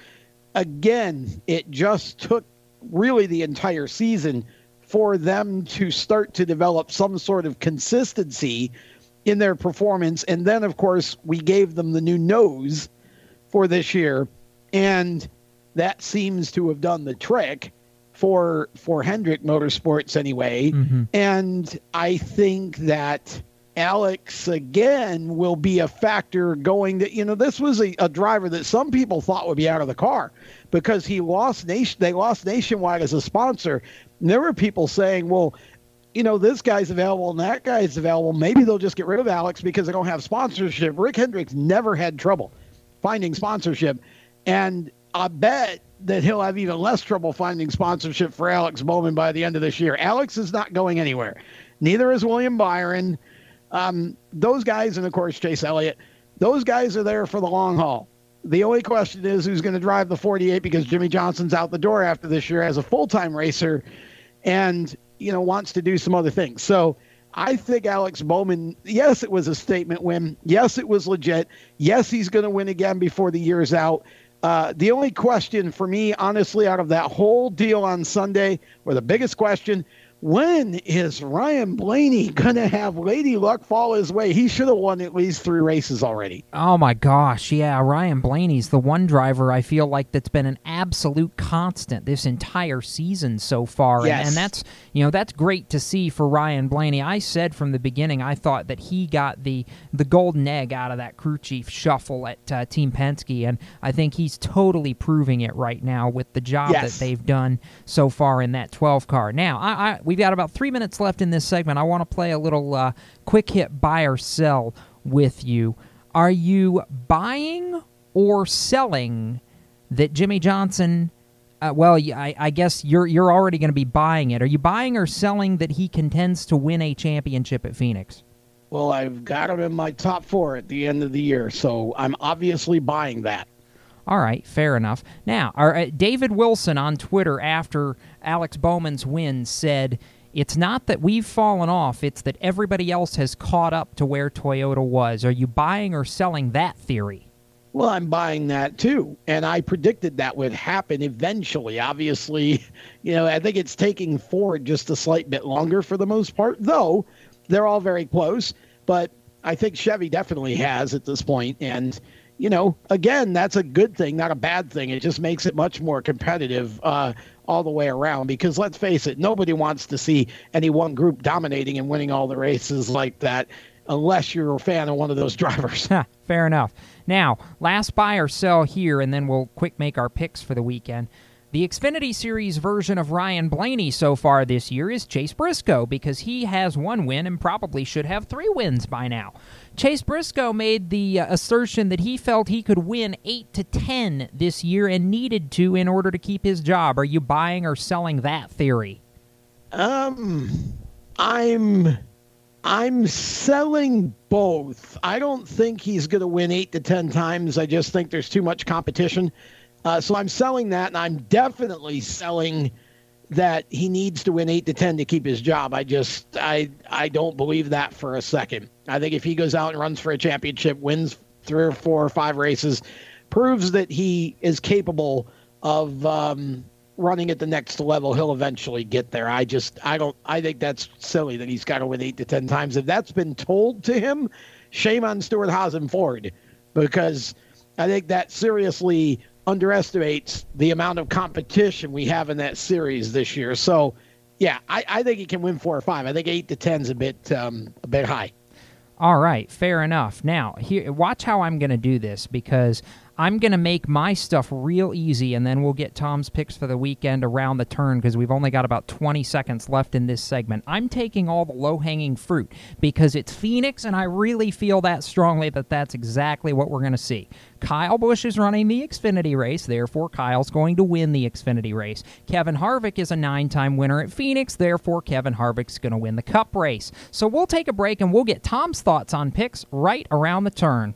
Again, it just took really the entire season for them to start to develop some sort of consistency in their performance. And then, of course, we gave them the new nose for this year. And that seems to have done the trick for for Hendrick Motorsports anyway. Mm-hmm. And I think that Alex again will be a factor going that you know this was a, a, driver that some people thought would be out of the car because he lost nation they lost nationwide as a sponsor. And there were people saying, well, you know, this guy's available and that guy's available. Maybe they'll just get rid of Alex because they don't have sponsorship. Rick Hendrick's never had trouble finding sponsorship. And I bet that he'll have even less trouble finding sponsorship for Alex Bowman by the end of this year. Alex is not going anywhere. Neither is William Byron. Um, those guys, and of course Chase Elliott, those guys are there for the long haul. The only question is who's going to drive the 48 because Jimmie Johnson's out the door after this year as a full time racer, and you know wants to do some other things. So I think Alex Bowman, yes, it was a statement win. Yes, it was legit. Yes, he's going to win again before the year's out. Uh, the only question for me, honestly, out of that whole deal on Sunday, or the biggest question, when is Ryan Blaney going to have Lady Luck fall his way? He should have won at least three races already. Oh my gosh, yeah, Ryan Blaney's the one driver I feel like that's been an absolute constant this entire season so far. Yes. And, and that's, you know, that's great to see for Ryan Blaney. I said from the beginning I thought that he got the the golden egg out of that crew chief shuffle at uh, Team Penske and I think he's totally proving it right now with the job Yes. that they've done so far in that 12 car. Now, I, I we've got about 3 minutes left in this segment. I want to play a little uh, quick hit buy or sell with you. Are you buying or selling that Jimmie Johnson? Uh, well, I guess you're you're already going to be buying it. Are you buying or selling that he contends to win a championship at Phoenix? Well, I've got him in my top four at the end of the year, so I'm obviously buying that. All right, fair enough. Now, our, uh, David Wilson on Twitter after Alex Bowman's win said, "It's not that we've fallen off; it's that everybody else has caught up to where Toyota was." Are you buying or selling that theory? Well, I'm buying that too. And I predicted that would happen eventually. Obviously, <laughs> you know, I think it's taking Ford just a slight bit longer for the most part, though they're all very close. But I think Chevy definitely has at this point. And, you know, again, that's a good thing, not a bad thing. It just makes it much more competitive uh, all the way around because let's face it, nobody wants to see any one group dominating and winning all the races like that unless you're a fan of one of those <laughs> drivers. <laughs> Fair enough. Now, last buy or sell here, and then we'll quick make our picks for the weekend. The Xfinity Series version of Ryan Blaney so far this year is Chase Briscoe because he has one win and probably should have three wins by now. Chase Briscoe made the uh, assertion that he felt he could win 8 to 10 this year and needed to in order to keep his job. Are you buying or selling that theory? Um, I'm I'm selling both. I don't think he's going to win eight to ten times. I just think there's too much competition. Uh, so I'm selling that, and I'm definitely selling that he needs to win eight to ten to keep his job. I just I I don't believe that for a second. I think if he goes out and runs for a championship, wins three or four or five races, proves that he is capable of um, running at the next level, he'll eventually get there. I just, I don't, I think that's silly that he's got to win eight to 10 times. If that's been told to him, shame on Stewart-Haas and Ford, because I think that seriously underestimates the amount of competition we have in that series this year. So, yeah, I, I think he can win four or five. I think eight to 10 is a bit, um, a bit high. All right, fair enough. Now, here, watch how I'm going to do this because I'm going to make my stuff real easy, and then we'll get Tom's picks for the weekend around the turn because we've only got about 20 seconds left in this segment. I'm taking all the low hanging fruit because it's Phoenix, and I really feel that strongly that that's exactly what we're going to see. Kyle Busch is running the Xfinity race, therefore, Kyle's going to win the Xfinity race. Kevin Harvick is a nine time winner at Phoenix, therefore, Kevin Harvick's going to win the Cup race. So we'll take a break and we'll get Tom's thoughts on picks right around the turn.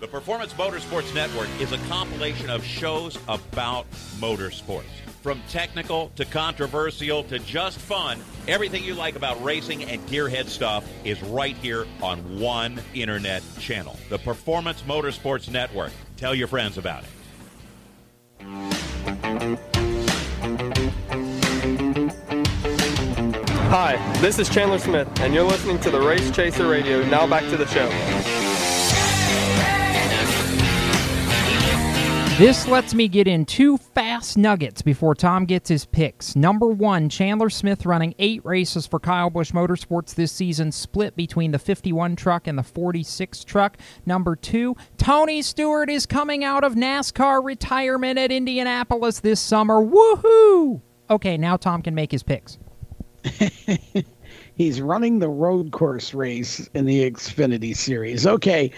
The Performance Motorsports Network is a compilation of shows about motorsports. From technical to controversial to just fun, everything you like about racing and gearhead stuff is right here on one internet channel. The Performance Motorsports Network. Tell your friends about it. Hi, this is Chandler Smith, and you're listening to the Race Chaser Radio. Now back to the show. This lets me get in two fast nuggets before Tom gets his picks. Number one, Chandler Smith running eight races for Kyle Busch Motorsports this season, split between the 51 truck and the 46 truck. Number two, Tony Stewart is coming out of NASCAR retirement at Indianapolis this summer. Woohoo! Okay, now Tom can make his picks. <laughs> He's running the road course race in the Xfinity Series. Okay,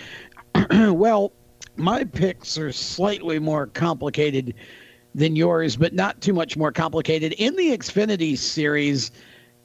<clears throat> well, my picks are slightly more complicated than yours, but not too much more complicated. In the Xfinity series,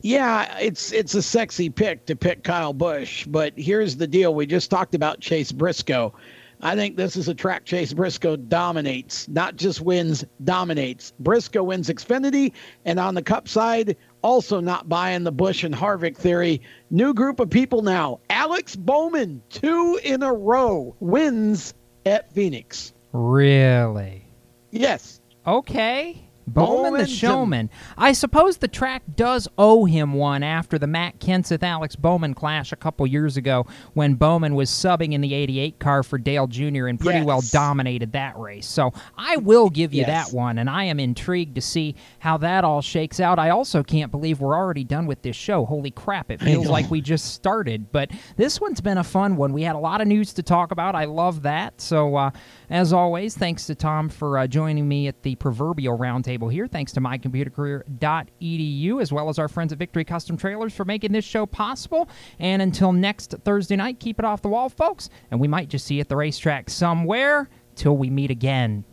yeah, it's it's a sexy pick to pick Kyle Busch, but here's the deal. We just talked about Chase Briscoe. I think this is a track Chase Briscoe dominates, not just wins, dominates. Briscoe wins Xfinity, and on the Cup side, also not buying the Busch and Harvick theory. New group of people now. Alex Bowman, two in a row, wins at Phoenix. Really? Yes. Okay. Bowman, Bowman the showman. I suppose the track does owe him one after the Matt Kenseth Alex Bowman clash a couple years ago when Bowman was subbing in the 88 car for Dale Jr. and pretty well dominated that race. So I will give you Yes. that one, and I am intrigued to see how that all shakes out. I also can't believe we're already done with this show. Holy crap, it feels like we just started. But this one's been a fun one. We had a lot of news to talk about. I love that. So, uh, as always, thanks to Tom for uh, joining me at the proverbial roundtable here. Thanks to mycomputercareer.edu, as well as our friends at Victory Custom Trailers for making this show possible. And until next Thursday night, keep it off the wall, folks. And we might just see you at the racetrack somewhere till we meet again.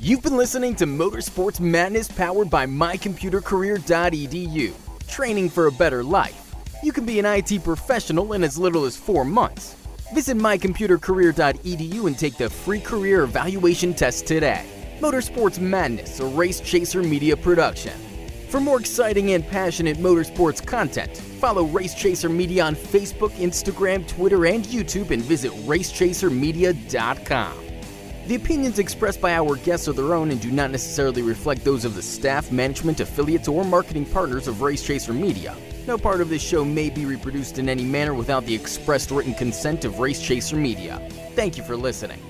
You've been listening to Motorsports Madness powered by mycomputercareer.edu. Training for a better life. You can be an IT professional in as little as four months. Visit mycomputercareer.edu and take the free career evaluation test today. Motorsports Madness, a Race Chaser media production. For more exciting and passionate motorsports content, follow Race Chaser Media on Facebook, Instagram, Twitter, and YouTube and visit racechasermedia.com. The opinions expressed by our guests are their own and do not necessarily reflect those of the staff, management, affiliates, or marketing partners of Race Chaser Media. No part of this show may be reproduced in any manner without the expressed written consent of Race Chaser Media. Thank you for listening.